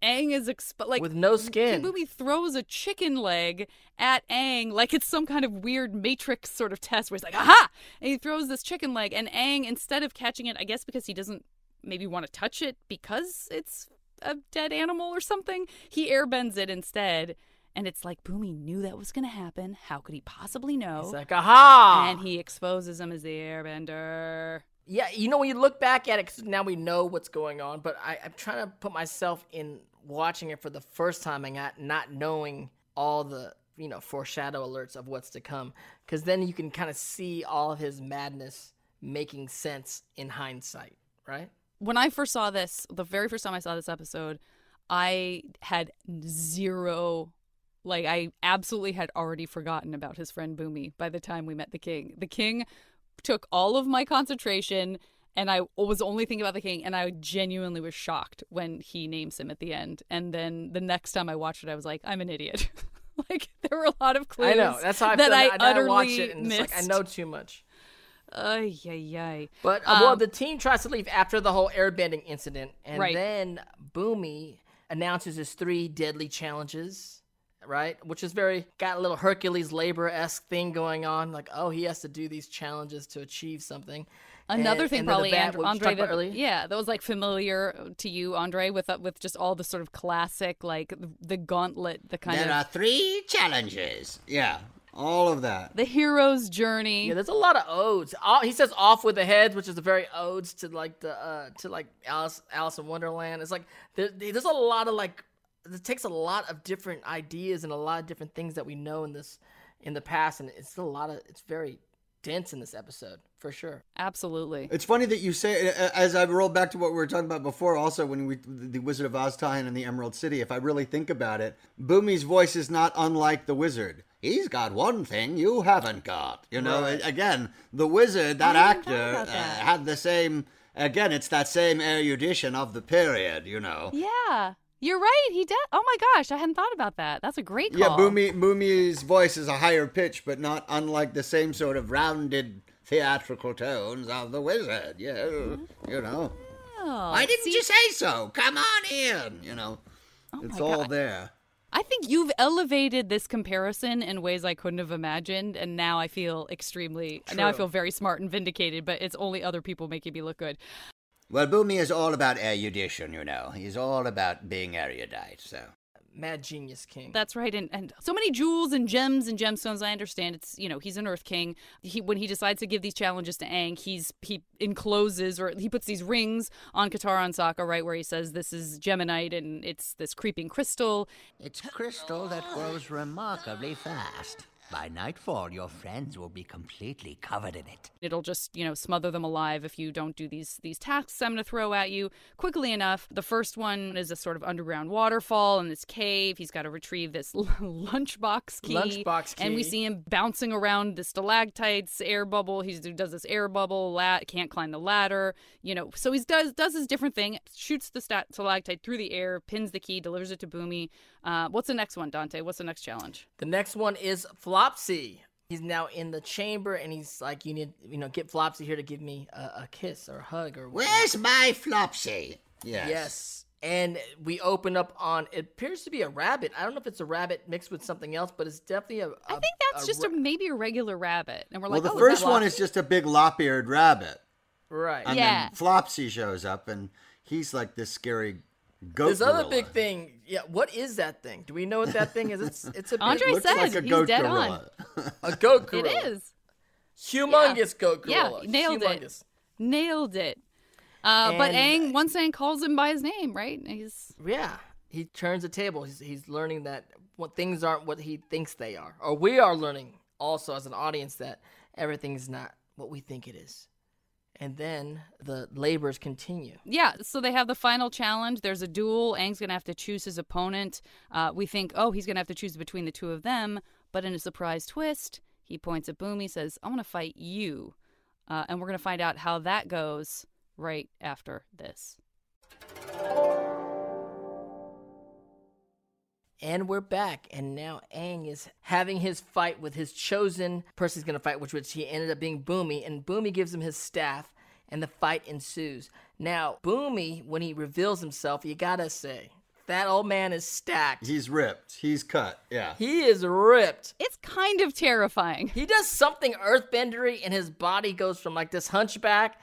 Speaker 4: Aang is exp- like
Speaker 6: With no skin.
Speaker 4: Bumi throws a chicken leg at Aang like it's some kind of weird Matrix sort of test where he's like, "Aha!" and he throws this chicken leg, and Aang instead of catching it, I guess because he doesn't maybe want to touch it because it's a dead animal or something, he airbends it instead. And it's like Bumi knew that was going to happen. How could he possibly know?
Speaker 6: It's like, aha!
Speaker 4: and he exposes him as the airbender.
Speaker 6: Yeah, you know when you look back at it, 'cause now we know what's going on. But I, I'm trying to put myself in watching it for the first time and not, not knowing all the you know foreshadow alerts of what's to come, because then you can kind of see all of his madness making sense in hindsight, right?
Speaker 4: When I first saw this, the very first time I saw this episode, I had zero like I absolutely had already forgotten about his friend Bumi by the time we met the king. The king took all of my concentration and I was only thinking about the king and I genuinely was shocked when he names him at the end. And then the next time I watched it I was like, I'm an idiot. (laughs) like there were a lot of clues
Speaker 6: I know that's how I
Speaker 4: that
Speaker 6: feel.
Speaker 4: I
Speaker 6: now
Speaker 4: utterly
Speaker 6: watch it and
Speaker 4: missed.
Speaker 6: it's like I know too much.
Speaker 4: Ay, ay, ay.
Speaker 6: But uh, well,
Speaker 4: Um,
Speaker 6: the team tries to leave after the whole airbending incident, and
Speaker 4: Right.
Speaker 6: then Bumi announces his three deadly challenges, right? Which is very got a little Hercules labor esque thing going on. Like, oh, he has to do these challenges to achieve something.
Speaker 4: Another
Speaker 6: And-
Speaker 4: thing,
Speaker 6: and then the
Speaker 4: probably,
Speaker 6: bat,
Speaker 4: And- Andre, that, yeah, that was like familiar to you, Andre, with uh, with just all the sort of classic, like the gauntlet, the kind
Speaker 7: There
Speaker 4: of There
Speaker 7: are three challenges.
Speaker 5: Yeah. All of that.
Speaker 4: the hero's journey.
Speaker 6: Yeah, there's a lot of odes. All, he says "off with the heads," which is a very odes to like the uh to like Alice Alice in Wonderland. It's like there, there's a lot of like it takes a lot of different ideas and a lot of different things that we know in this in the past, and it's a lot of it's very dense in this episode for sure.
Speaker 4: Absolutely.
Speaker 5: It's funny that you say, as I roll back to what we were talking about before, also when we, the Wizard of Oz tie-in and the Emerald City, if I really think about it, Bumi's voice is not unlike the wizard. He's got one thing you haven't got. You know,
Speaker 6: Right.
Speaker 5: again, the wizard, that
Speaker 4: I hadn't thought
Speaker 5: actor,
Speaker 4: about
Speaker 5: uh, had the same, again, it's that same erudition of the period, you know.
Speaker 4: Yeah. You're right. He did. Oh my gosh, I hadn't thought about that. That's a great call.
Speaker 5: Yeah, Bumi Bumi's voice is a higher pitch, but not unlike the same sort of rounded theatrical tones of the wizard. Yeah, you know.
Speaker 4: Oh,
Speaker 5: Why didn't
Speaker 4: see,
Speaker 5: you say so? Come on in. You know, it's all
Speaker 4: God.
Speaker 5: there.
Speaker 4: I think you've elevated this comparison in ways I couldn't have imagined, and now I feel extremely. Now I feel very smart and vindicated. But it's only other people making me look good.
Speaker 7: Well, Bumi is all about erudition, you know. He's all about being erudite, so.
Speaker 6: Mad genius king.
Speaker 4: That's right, and, and so many jewels and gems and gemstones. I understand it's you know he's an Earth King. He when he decides to give these challenges to Aang, he's he encloses or he puts these rings on Katara and Sokka, right where he says this is Jennamite and it's this creeping crystal.
Speaker 7: It's crystal that grows remarkably fast. By nightfall, your friends will be completely covered in it.
Speaker 4: It'll just you know smother them alive if you don't do these these tasks I'm going to throw at you quickly enough. The first one is a sort of underground waterfall in this cave. He's got to retrieve this (laughs) lunchbox key.
Speaker 6: Lunchbox key.
Speaker 4: And we see him bouncing around the stalactites, air bubble. He does this air bubble, lat can't climb the ladder. You know, so he does does his different thing, shoots the stalactite through the air, pins the key, delivers it to Bumi. Uh, what's the next one, Dante? What's the next challenge?
Speaker 6: The next one is Flopsy. He's now in the chamber, and he's like, "You need, you know, get Flopsy here to give me a, a kiss or a hug or whatever."
Speaker 7: Where's my Flopsy?
Speaker 5: Yes.
Speaker 6: Yes. And we open up on it appears to be a rabbit. I don't know if it's a rabbit mixed with something else, but it's definitely a.
Speaker 4: I think that's just a, maybe a regular rabbit, and we're
Speaker 5: Well,
Speaker 4: like, well,
Speaker 5: the
Speaker 4: oh,
Speaker 5: first
Speaker 4: that-
Speaker 5: one is just a big lop-eared rabbit,
Speaker 6: right.
Speaker 5: and
Speaker 4: Yeah.
Speaker 5: then Flopsy shows up, and he's like this scary goat.
Speaker 6: This other big thing, yeah. What is that thing? Do we know what that thing is? It's (laughs) it's a big,
Speaker 4: Andre
Speaker 5: Looks
Speaker 4: said
Speaker 5: like a
Speaker 4: he's dead
Speaker 5: gorilla.
Speaker 6: a goat (laughs)
Speaker 4: It
Speaker 6: gorilla.
Speaker 4: is.
Speaker 6: humongous goat
Speaker 4: Yeah,
Speaker 6: gorilla.
Speaker 4: nailed it. Nailed it. Uh, but
Speaker 6: And-
Speaker 4: Aang, once Aang calls him by his name, right? He's
Speaker 6: Yeah, he turns the table. He's he's learning that what things aren't what he thinks they are, or we are learning also as an audience that everything's not what we think it is. And then the labors continue.
Speaker 4: yeah. So they have the final challenge. There's a duel. Aang's gonna have to choose his opponent. Uh, we think, oh, he's gonna have to choose between the two of them. But in a surprise twist, he points at Bumi, says, "I want to fight you," uh, and we're gonna find out how that goes right after this.
Speaker 6: And we're back, and now Aang is having his fight with his chosen person he's gonna fight, which which he ended up being Bumi, and Bumi gives him his staff, and the fight ensues. Now, Bumi, when he reveals himself, you gotta say, that old man is stacked.
Speaker 5: He's ripped. He's cut. Yeah.
Speaker 6: He is ripped.
Speaker 4: It's kind of terrifying.
Speaker 6: He does something earthbendery, and his body goes from like this hunchback,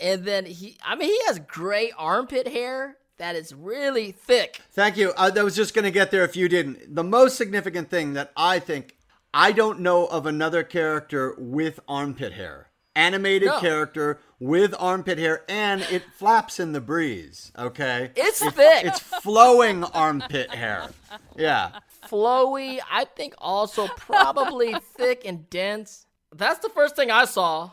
Speaker 6: and then he, I mean, he has gray armpit hair that is really thick.
Speaker 5: Thank you. I, I was just going to get there if you didn't. The most significant thing that I think I don't know of another character with armpit hair. Animated
Speaker 6: No.
Speaker 5: character with armpit hair, and it flaps in the breeze. Okay,
Speaker 6: It's thick.
Speaker 5: it's flowing armpit hair. Yeah,
Speaker 6: flowy. I think also probably (laughs) thick and dense. That's the first thing I saw.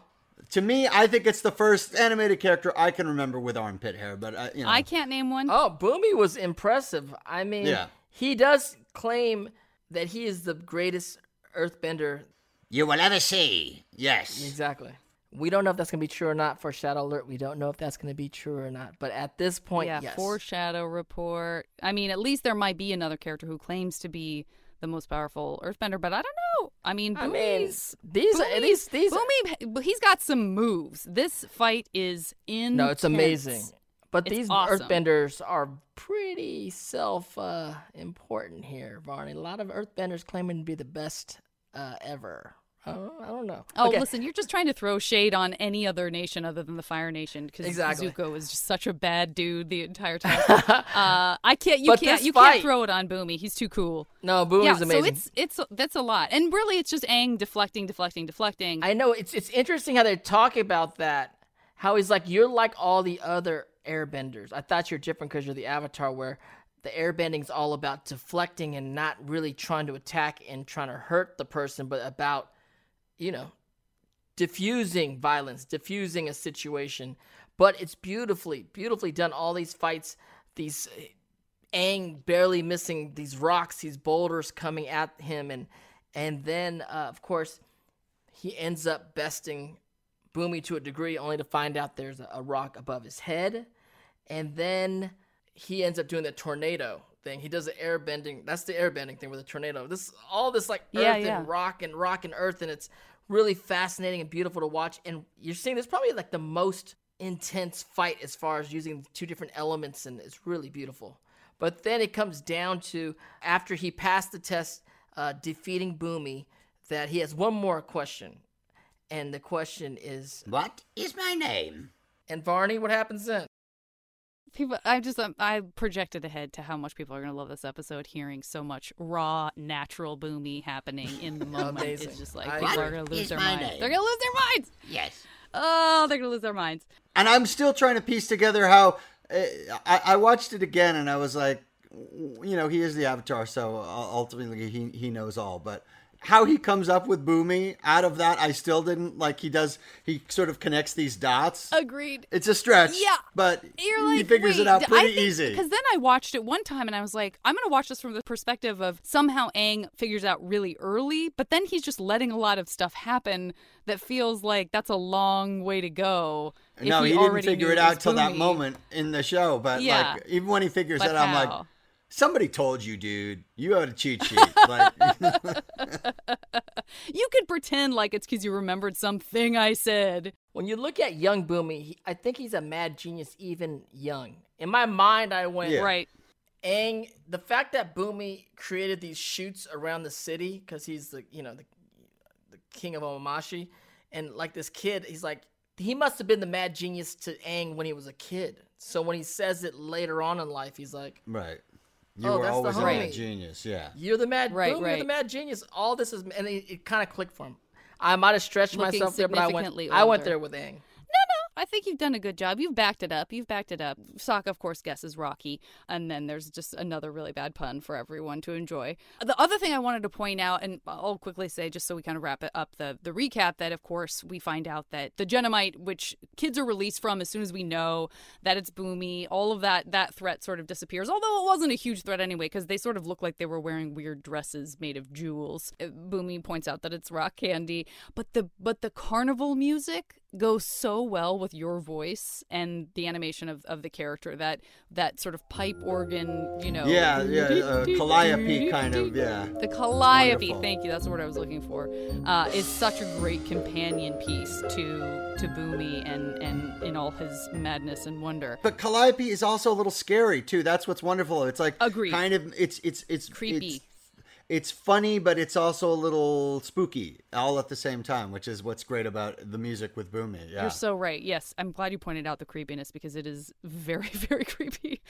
Speaker 5: To me, I think it's the first animated character I can remember with armpit hair. But uh, you know,
Speaker 4: I can't name one.
Speaker 6: Oh, Bumi was impressive. I mean,
Speaker 5: Yeah.
Speaker 6: he does claim that he is the greatest earthbender.
Speaker 7: You will ever see. Yes.
Speaker 6: Exactly. We don't know if that's going to be true or not for Shadow Alert. We don't know if that's going to be true or not. But at this point,
Speaker 4: yeah,
Speaker 6: yes.
Speaker 4: foreshadow report. I mean, at least there might be another character who claims to be the most powerful Earthbender, but I don't know. I mean,
Speaker 6: I mean,
Speaker 4: Bumi's-
Speaker 6: these these these
Speaker 4: Bumi, he's got some moves. This fight is in.
Speaker 6: No, it's amazing. But
Speaker 4: It's
Speaker 6: these
Speaker 4: awesome.
Speaker 6: earthbenders are pretty self uh, important here, Varney. A lot of earthbenders claiming to be the best uh, ever. I don't, I don't know.
Speaker 4: Oh,
Speaker 6: Okay.
Speaker 4: listen, you're just trying to throw shade on any other nation other than the Fire Nation because
Speaker 6: Exactly.
Speaker 4: Zuko is just such a bad dude the entire time. (laughs) uh, I can't. You
Speaker 6: But
Speaker 4: can't. You
Speaker 6: fight-
Speaker 4: can't throw it on Bumi. He's too cool.
Speaker 6: No, Bumi's
Speaker 4: yeah,
Speaker 6: amazing.
Speaker 4: so it's it's that's a lot, and really, it's just Aang deflecting, deflecting, deflecting.
Speaker 6: I know it's it's interesting how they talk about that. How he's like, you're like all the other airbenders. I thought you're different because you're the Avatar, where the airbending's all about deflecting and not really trying to attack and trying to hurt the person, but about, you know, diffusing violence, diffusing a situation. But it's beautifully, beautifully done. All these fights, these Aang barely missing these rocks, these boulders coming at him, and and then uh, of course he ends up besting Bumi to a degree, only to find out there's a, a rock above his head, and then he ends up doing the tornado thing. He does the air bending. That's the air bending thing with the tornado. This all this like earth
Speaker 4: Yeah, yeah.
Speaker 6: and rock and rock and earth, and it's really fascinating and beautiful to watch. And you're seeing this probably like the most intense fight as far as using two different elements, and it's really beautiful. But then it comes down to after he passed the test, uh, defeating Bumi, that he has one more question, and the question is,
Speaker 7: What is my name?
Speaker 6: and Varney, what happens then?
Speaker 4: People, I just um, I projected ahead to how much people are going to love this episode, hearing so much raw, natural Bumi happening in the (laughs) moment.
Speaker 6: Amazing.
Speaker 4: It's just like
Speaker 6: I,
Speaker 4: people are going to lose their minds.
Speaker 7: name.
Speaker 4: They're going to lose their minds.
Speaker 7: Yes.
Speaker 4: Oh, they're going to lose their minds.
Speaker 5: And I'm still trying to piece together how uh, I, I watched it again, and I was like, you know, he is the Avatar, so uh, ultimately he he knows all. But how he comes up with Bumi out of that, I still didn't like. He does. He sort of connects these dots.
Speaker 4: Agreed.
Speaker 5: It's a stretch.
Speaker 4: Yeah.
Speaker 5: but
Speaker 4: like,
Speaker 5: he figures it out pretty
Speaker 4: think-
Speaker 5: easy.
Speaker 4: Because then I watched it one time and I was like, I'm going to watch this from the perspective of somehow Aang figures out really early, but then he's just letting a lot of stuff happen that feels like that's a long way to go. if
Speaker 5: no, he, didn't figure it out till that moment in the show. But
Speaker 4: Yeah.
Speaker 5: like, even when he figures
Speaker 4: But
Speaker 5: it out, I'm like,
Speaker 4: how?
Speaker 5: Somebody told you, dude. You had a cheat sheet. like, (laughs)
Speaker 4: You could pretend like it's because you remembered something I said.
Speaker 6: When you look at young Bumi, he, I think he's a mad genius, even young. In my mind, I went,
Speaker 5: Yeah.
Speaker 4: Right.
Speaker 6: Aang, the fact that Bumi created these chutes around the city because he's the you know the the king of Omomashi, and like this kid, he's like he must have been the mad genius to Aang when he was a kid. So when he says it later on in life, he's like,
Speaker 5: right. You
Speaker 6: Oh,
Speaker 5: were
Speaker 6: that's the
Speaker 5: always a mad
Speaker 6: homie.
Speaker 5: genius. Yeah.
Speaker 6: "You're the mad,
Speaker 4: Right,
Speaker 6: Boom, you're the mad genius." All this is, and it, it kind of clicked for him. I might have stretched
Speaker 4: Looking
Speaker 6: myself there, but I went,
Speaker 4: significantly
Speaker 6: I went there with Aang.
Speaker 4: I think you've done a good job. You've backed it up. You've backed it up. Sokka, of course, guesses Rocky, and then there's just another really bad pun for everyone to enjoy. The other thing I wanted to point out, and I'll quickly say, just so we kind of wrap it up the the recap, that of course we find out that the Jennamite, which kids are released from as soon as we know that it's Bumi, all of that that threat sort of disappears. Although it wasn't a huge threat anyway, because they sort of look like they were wearing weird dresses made of jewels. Uh, Bumi points out that it's rock candy, but the but the carnival music goes so well with your voice and the animation of, of the character that that sort of pipe organ you know
Speaker 5: Yeah, yeah, uh, calliope kind of, yeah.
Speaker 4: the calliope
Speaker 5: wonderful.
Speaker 4: thank you that's the word i was looking for uh, is such a great companion piece to to Bumi and and in all his madness and wonder
Speaker 5: But Calliope is also a little scary too. That's what's wonderful. It's like
Speaker 4: Agreed.
Speaker 5: kind of it's it's it's
Speaker 4: Creepy.
Speaker 5: It's, it's funny, but it's also a little spooky all at the same time, which is what's great about the music with Bumi. Yeah.
Speaker 4: You're so right. Yes, I'm glad you pointed out the creepiness because it is very, (laughs) very creepy.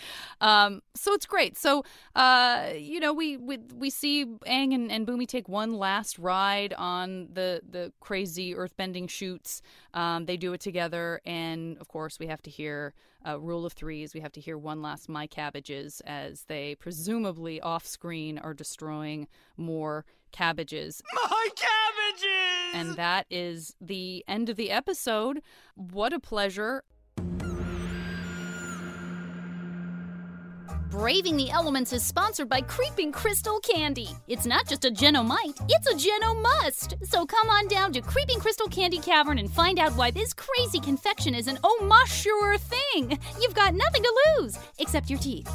Speaker 4: Um, so it's great. So, uh, you know, we we, we see Aang and, and Bumi take one last ride on the the crazy earthbending chutes. Um, they do it together, and of course, we have to hear uh, rule of threes. We have to hear one last "My Cabbages" as they presumably off screen are destroying more cabbages.
Speaker 9: My cabbages!
Speaker 4: And that is the end of the episode. What a pleasure.
Speaker 10: Braving the Elements is sponsored by Creeping Crystal Candy. It's not just a Jennamite, it's a Geno must. So come on down to Creeping Crystal Candy Cavern and find out why this crazy confection is an oh my sure thing. You've got nothing to lose except your teeth.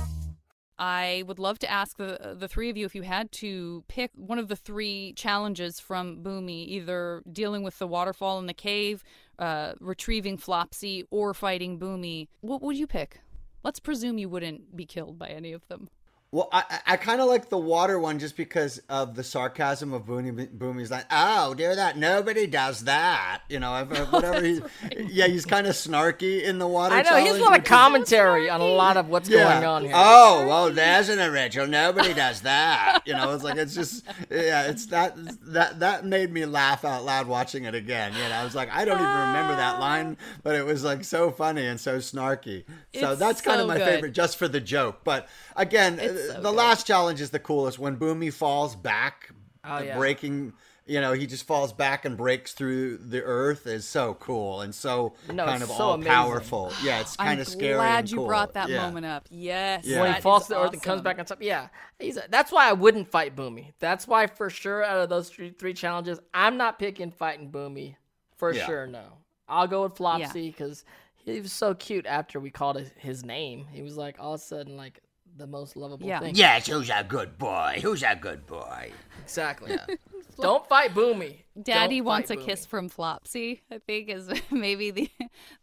Speaker 4: I would love to ask the the three of you if you had to pick one of the three challenges from Bumi, either dealing with the waterfall in the cave, uh, retrieving Flopsy, or fighting Bumi. What would you pick? Let's presume you wouldn't be killed by any of them.
Speaker 5: Well, I, I kind of like the water one just because of the sarcasm of Bumi. Bumi's like, "Oh, dear, that nobody does that." You know, if- if whatever. he, (laughs) Yeah, he's kind of snarky in the water.
Speaker 6: I know he has a lot of commentary on a lot of what's
Speaker 5: Yeah.
Speaker 6: going on here.
Speaker 5: Oh, well, there's an original. Nobody does that. You know, it's like it's just yeah, it's that that that made me laugh out loud watching it again. You know, I was like, I don't even remember that line, but it was like so funny and so snarky. So
Speaker 4: It's
Speaker 5: that's kind
Speaker 4: so
Speaker 5: of my
Speaker 4: good.
Speaker 5: favorite, just for the joke. But again,
Speaker 4: It's so
Speaker 5: the
Speaker 4: good.
Speaker 5: last challenge is the coolest when Bumi falls back,
Speaker 6: Oh, yeah.
Speaker 5: breaking. You know, he just falls back and breaks through the earth is so cool and so
Speaker 6: No,
Speaker 5: kind of
Speaker 6: so
Speaker 5: all
Speaker 6: amazing.
Speaker 5: powerful. Yeah, it's kind
Speaker 4: I'm
Speaker 5: of scary.
Speaker 4: I'm glad
Speaker 5: and
Speaker 4: you
Speaker 5: cool.
Speaker 4: brought that
Speaker 5: Yeah.
Speaker 4: moment up. Yes,
Speaker 5: Yeah.
Speaker 6: when he falls to the earth and comes back on top. Yeah, he's that's why I wouldn't fight Bumi. That's why for sure out of those three, three challenges, I'm not picking fighting Bumi for
Speaker 5: Yeah.
Speaker 6: sure. No, I'll go with Flopsy because He was so cute after we called his, his name. He was like all of a sudden like the most lovable
Speaker 4: Yeah.
Speaker 6: thing.
Speaker 7: Yes, who's a good boy? Who's a good boy?
Speaker 6: Exactly. (laughs) (laughs) Don't fight Bumi.
Speaker 4: Daddy
Speaker 6: Don't
Speaker 4: wants a
Speaker 6: fight
Speaker 4: kiss from Flopsy. I think is (laughs) maybe the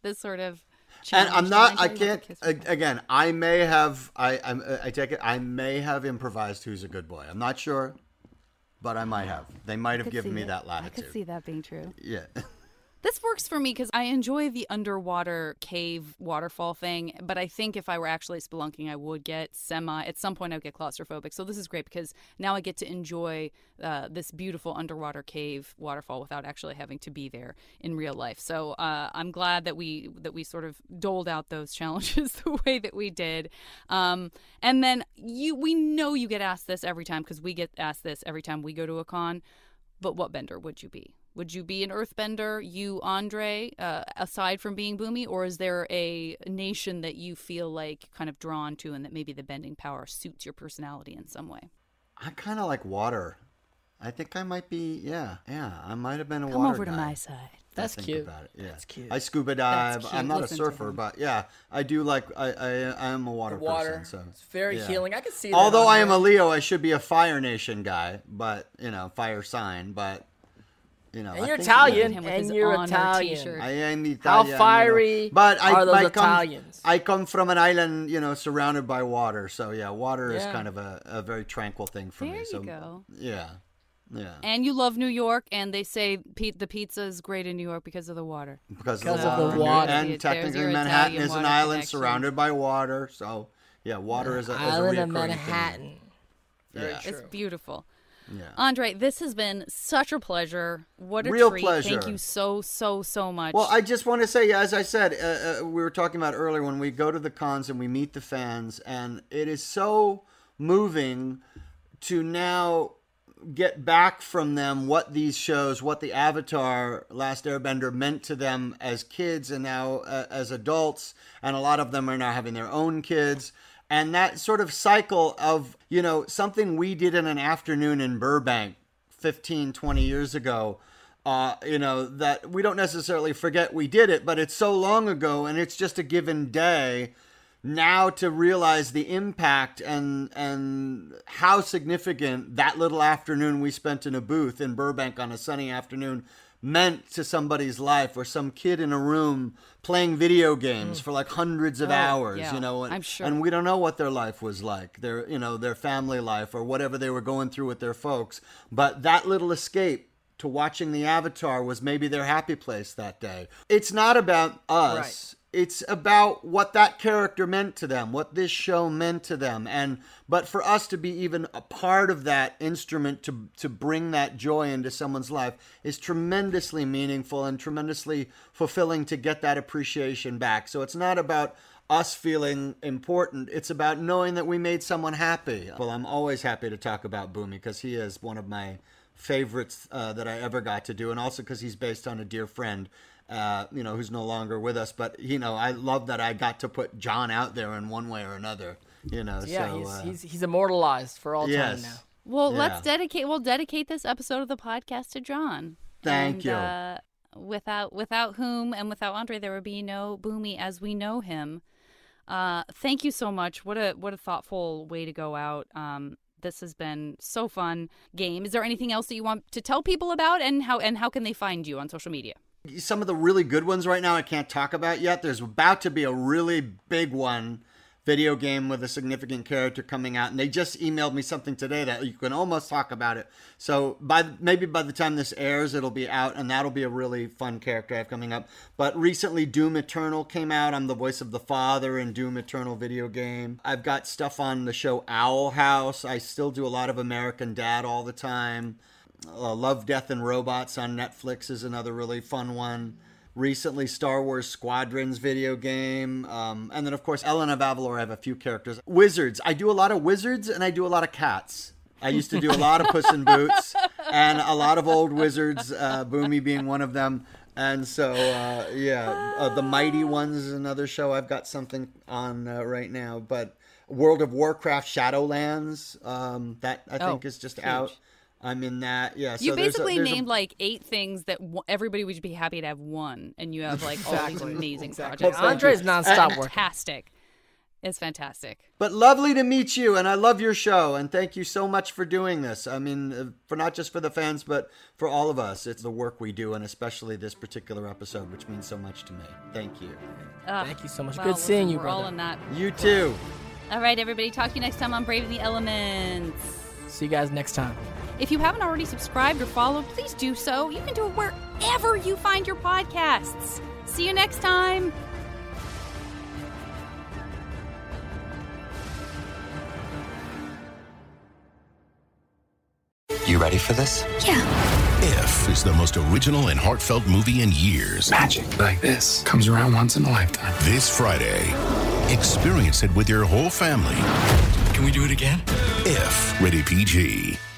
Speaker 4: the sort of.
Speaker 5: and I'm not. I
Speaker 4: Daddy wants a
Speaker 5: can't. Again, I may have. I. I'm, I take it. I may have improvised. Who's a good boy? I'm not sure, but I might have. They might have given me
Speaker 4: it.
Speaker 5: that latitude.
Speaker 4: I could see that being true.
Speaker 5: Yeah.
Speaker 4: This works for me because I enjoy the underwater cave waterfall thing, but I think if I were actually spelunking, I would get semi. At some point, I would get claustrophobic. So this is great because now I get to enjoy uh, this beautiful underwater cave waterfall without actually having to be there in real life. So uh, I'm glad that we that we sort of doled out those (laughs) challenges the way that we did. Um, and then you, we know you get asked this every time because we get asked this every time we go to a con. But what bender would you be? Would you be an earthbender, you, Andre, uh, aside from being Bumi? Or is there a nation that you feel like kind of drawn to and that maybe the bending power suits your personality in some way?
Speaker 5: I kind of like water. I think I might be. Yeah. Yeah. I might have been a water.
Speaker 4: Come
Speaker 5: water
Speaker 4: over to my side.
Speaker 5: I
Speaker 6: That's
Speaker 5: think
Speaker 6: cute.
Speaker 5: About it. Yeah.
Speaker 6: That's cute.
Speaker 5: I scuba dive. I'm not
Speaker 4: Listen
Speaker 5: a surfer, but yeah, I do like. I I, I am a water,
Speaker 6: The water.
Speaker 5: person. So
Speaker 6: It's very
Speaker 5: yeah.
Speaker 6: healing. I can see.
Speaker 5: Although
Speaker 6: on
Speaker 5: I am
Speaker 6: there.
Speaker 5: a Leo, I should be a Fire Nation guy, but you know, fire sign. But you know,
Speaker 6: And
Speaker 5: I
Speaker 6: you're
Speaker 5: think-
Speaker 6: Italian,
Speaker 4: Him with
Speaker 6: and
Speaker 4: his
Speaker 6: you're Italian.
Speaker 4: t-shirt.
Speaker 5: I am Italian.
Speaker 6: How
Speaker 5: you know.
Speaker 6: fiery
Speaker 5: But I,
Speaker 6: are those
Speaker 5: I come,
Speaker 6: Italians?
Speaker 5: I come from an island, you know, surrounded by water. So yeah, water is kind of a, a very tranquil thing for
Speaker 4: There
Speaker 5: me.
Speaker 4: you
Speaker 5: so
Speaker 4: go.
Speaker 5: yeah, yeah,
Speaker 4: And you love New York, and they say pe- the pizza is great in New York because of the water.
Speaker 5: because,
Speaker 6: Because
Speaker 5: of the
Speaker 6: of the
Speaker 5: water.
Speaker 6: water.
Speaker 5: And
Speaker 4: There's
Speaker 5: technically, Manhattan
Speaker 4: Italian
Speaker 5: is an island
Speaker 4: connection.
Speaker 5: surrounded by water. So yeah, water is a, is a
Speaker 6: Island of Manhattan.
Speaker 5: thing.
Speaker 6: Very
Speaker 5: Yeah.
Speaker 6: true.
Speaker 4: It's beautiful.
Speaker 5: Yeah.
Speaker 4: Andre, this has been such a pleasure. What a
Speaker 5: Real
Speaker 4: treat.
Speaker 5: pleasure.
Speaker 4: Thank you so, so, so much.
Speaker 5: Well, I just want to say, as I said, uh, uh, we were talking about earlier when we go to the cons and we meet the fans, and it is so moving to now get back from them what these shows, what the Avatar Last Airbender meant to them as kids and now uh, as adults, and a lot of them are now having their own kids. And that sort of cycle of, you know, something we did in an afternoon in Burbank 15, 20 years ago uh, you know, that we don't necessarily forget we did it, but it's so long ago and it's just a given day. Now to realize the impact and and how significant that little afternoon we spent in a booth in Burbank on a sunny afternoon meant to somebody's life or some kid in a room playing video games mm. for like hundreds of
Speaker 4: Oh,
Speaker 5: hours,
Speaker 4: yeah,
Speaker 5: you know, and,
Speaker 4: I'm sure.
Speaker 5: and we don't know what their life was like, their you know, their family life or whatever they were going through with their folks. But that little escape to watching the Avatar was maybe their happy place that day. It's not about us. It's about what that character meant to them, what this show meant to them. And but for us to be even a part of that instrument to to bring that joy into someone's life is tremendously meaningful and tremendously fulfilling to get that appreciation back. So it's not about us feeling important. It's about knowing that we made someone happy. Well, I'm always happy to talk about Bumi because he is one of my favorites uh, that I ever got to do, and also because he's based on a dear friend, uh, you know, who's no longer with us. But you know, I love that I got to put John out there in one way or another. You know,
Speaker 6: Yeah,
Speaker 5: so
Speaker 6: he's,
Speaker 5: uh,
Speaker 6: he's he's immortalized for all
Speaker 5: yes.
Speaker 6: time now.
Speaker 4: Well,
Speaker 5: Yeah.
Speaker 4: let's dedicate. We'll dedicate this episode of the podcast to John.
Speaker 5: Thank
Speaker 4: And,
Speaker 5: you.
Speaker 4: Uh, without without whom and without Andre, there would be no Bumi as we know him. Uh, thank you so much. What a what a thoughtful way to go out. Um, this has been so fun. Game. Is there anything else that you want to tell people about, and how and how can they find you on social media?
Speaker 5: Some of the really good ones right now I can't talk about yet. There's about to be a really big one video game with a significant character coming out and they just emailed me something today that you can almost talk about it. So by maybe by the time this airs it'll be out and that'll be a really fun character I have coming up. But recently Doom Eternal came out. I'm the voice of the father in Doom Eternal video game. I've got stuff on the show Owl House. I still do a lot of American Dad all the time. Uh, Love, Death, and Robots on Netflix is another really fun one. Recently, Star Wars Squadrons video game. Um, and then, of course, Elena of Avalor, I have a few characters. Wizards. I do a lot of wizards and I do a lot of cats. I used to do a lot of Puss in Boots (laughs) and a lot of old wizards, uh, Bumi being one of them. And so, uh, yeah, uh, The Mighty Ones is another show I've got something on uh, right now. But World of Warcraft Shadowlands, um, that I
Speaker 4: Oh,
Speaker 5: think is just
Speaker 4: huge.
Speaker 5: out. I'm in that. Yeah. So
Speaker 4: you
Speaker 5: there's a-
Speaker 4: basically
Speaker 5: there's a-
Speaker 4: named like eight things that w- everybody would be happy to have one, and you have like all these amazing
Speaker 6: Exactly.
Speaker 4: projects.
Speaker 6: Well, Andre's nonstop working.
Speaker 4: Fantastic. It's fantastic.
Speaker 5: But lovely to meet you, and I love your show, and thank you so much for doing this. I mean, uh, for not just for the fans, but for all of us. It's the work we do, and especially this particular episode, which means so much to me. Thank you.
Speaker 4: Ugh.
Speaker 6: Thank you so much.
Speaker 4: Well,
Speaker 6: Good seeing
Speaker 4: listen,
Speaker 6: you,
Speaker 4: We're all
Speaker 6: brother.
Speaker 4: in that.
Speaker 5: You too.
Speaker 4: All right, everybody. Talk to you next time on Brave the Elements.
Speaker 6: See you guys next time.
Speaker 4: If you haven't already subscribed or followed, please do so. You can do it wherever you find your podcasts. See you next time.
Speaker 11: You ready for this? Yeah.
Speaker 12: If is the most original and heartfelt movie in years.
Speaker 13: Magic like this comes around once in a lifetime.
Speaker 12: This Friday, experience it with your whole family.
Speaker 13: Can we do it again?
Speaker 12: If rated PG.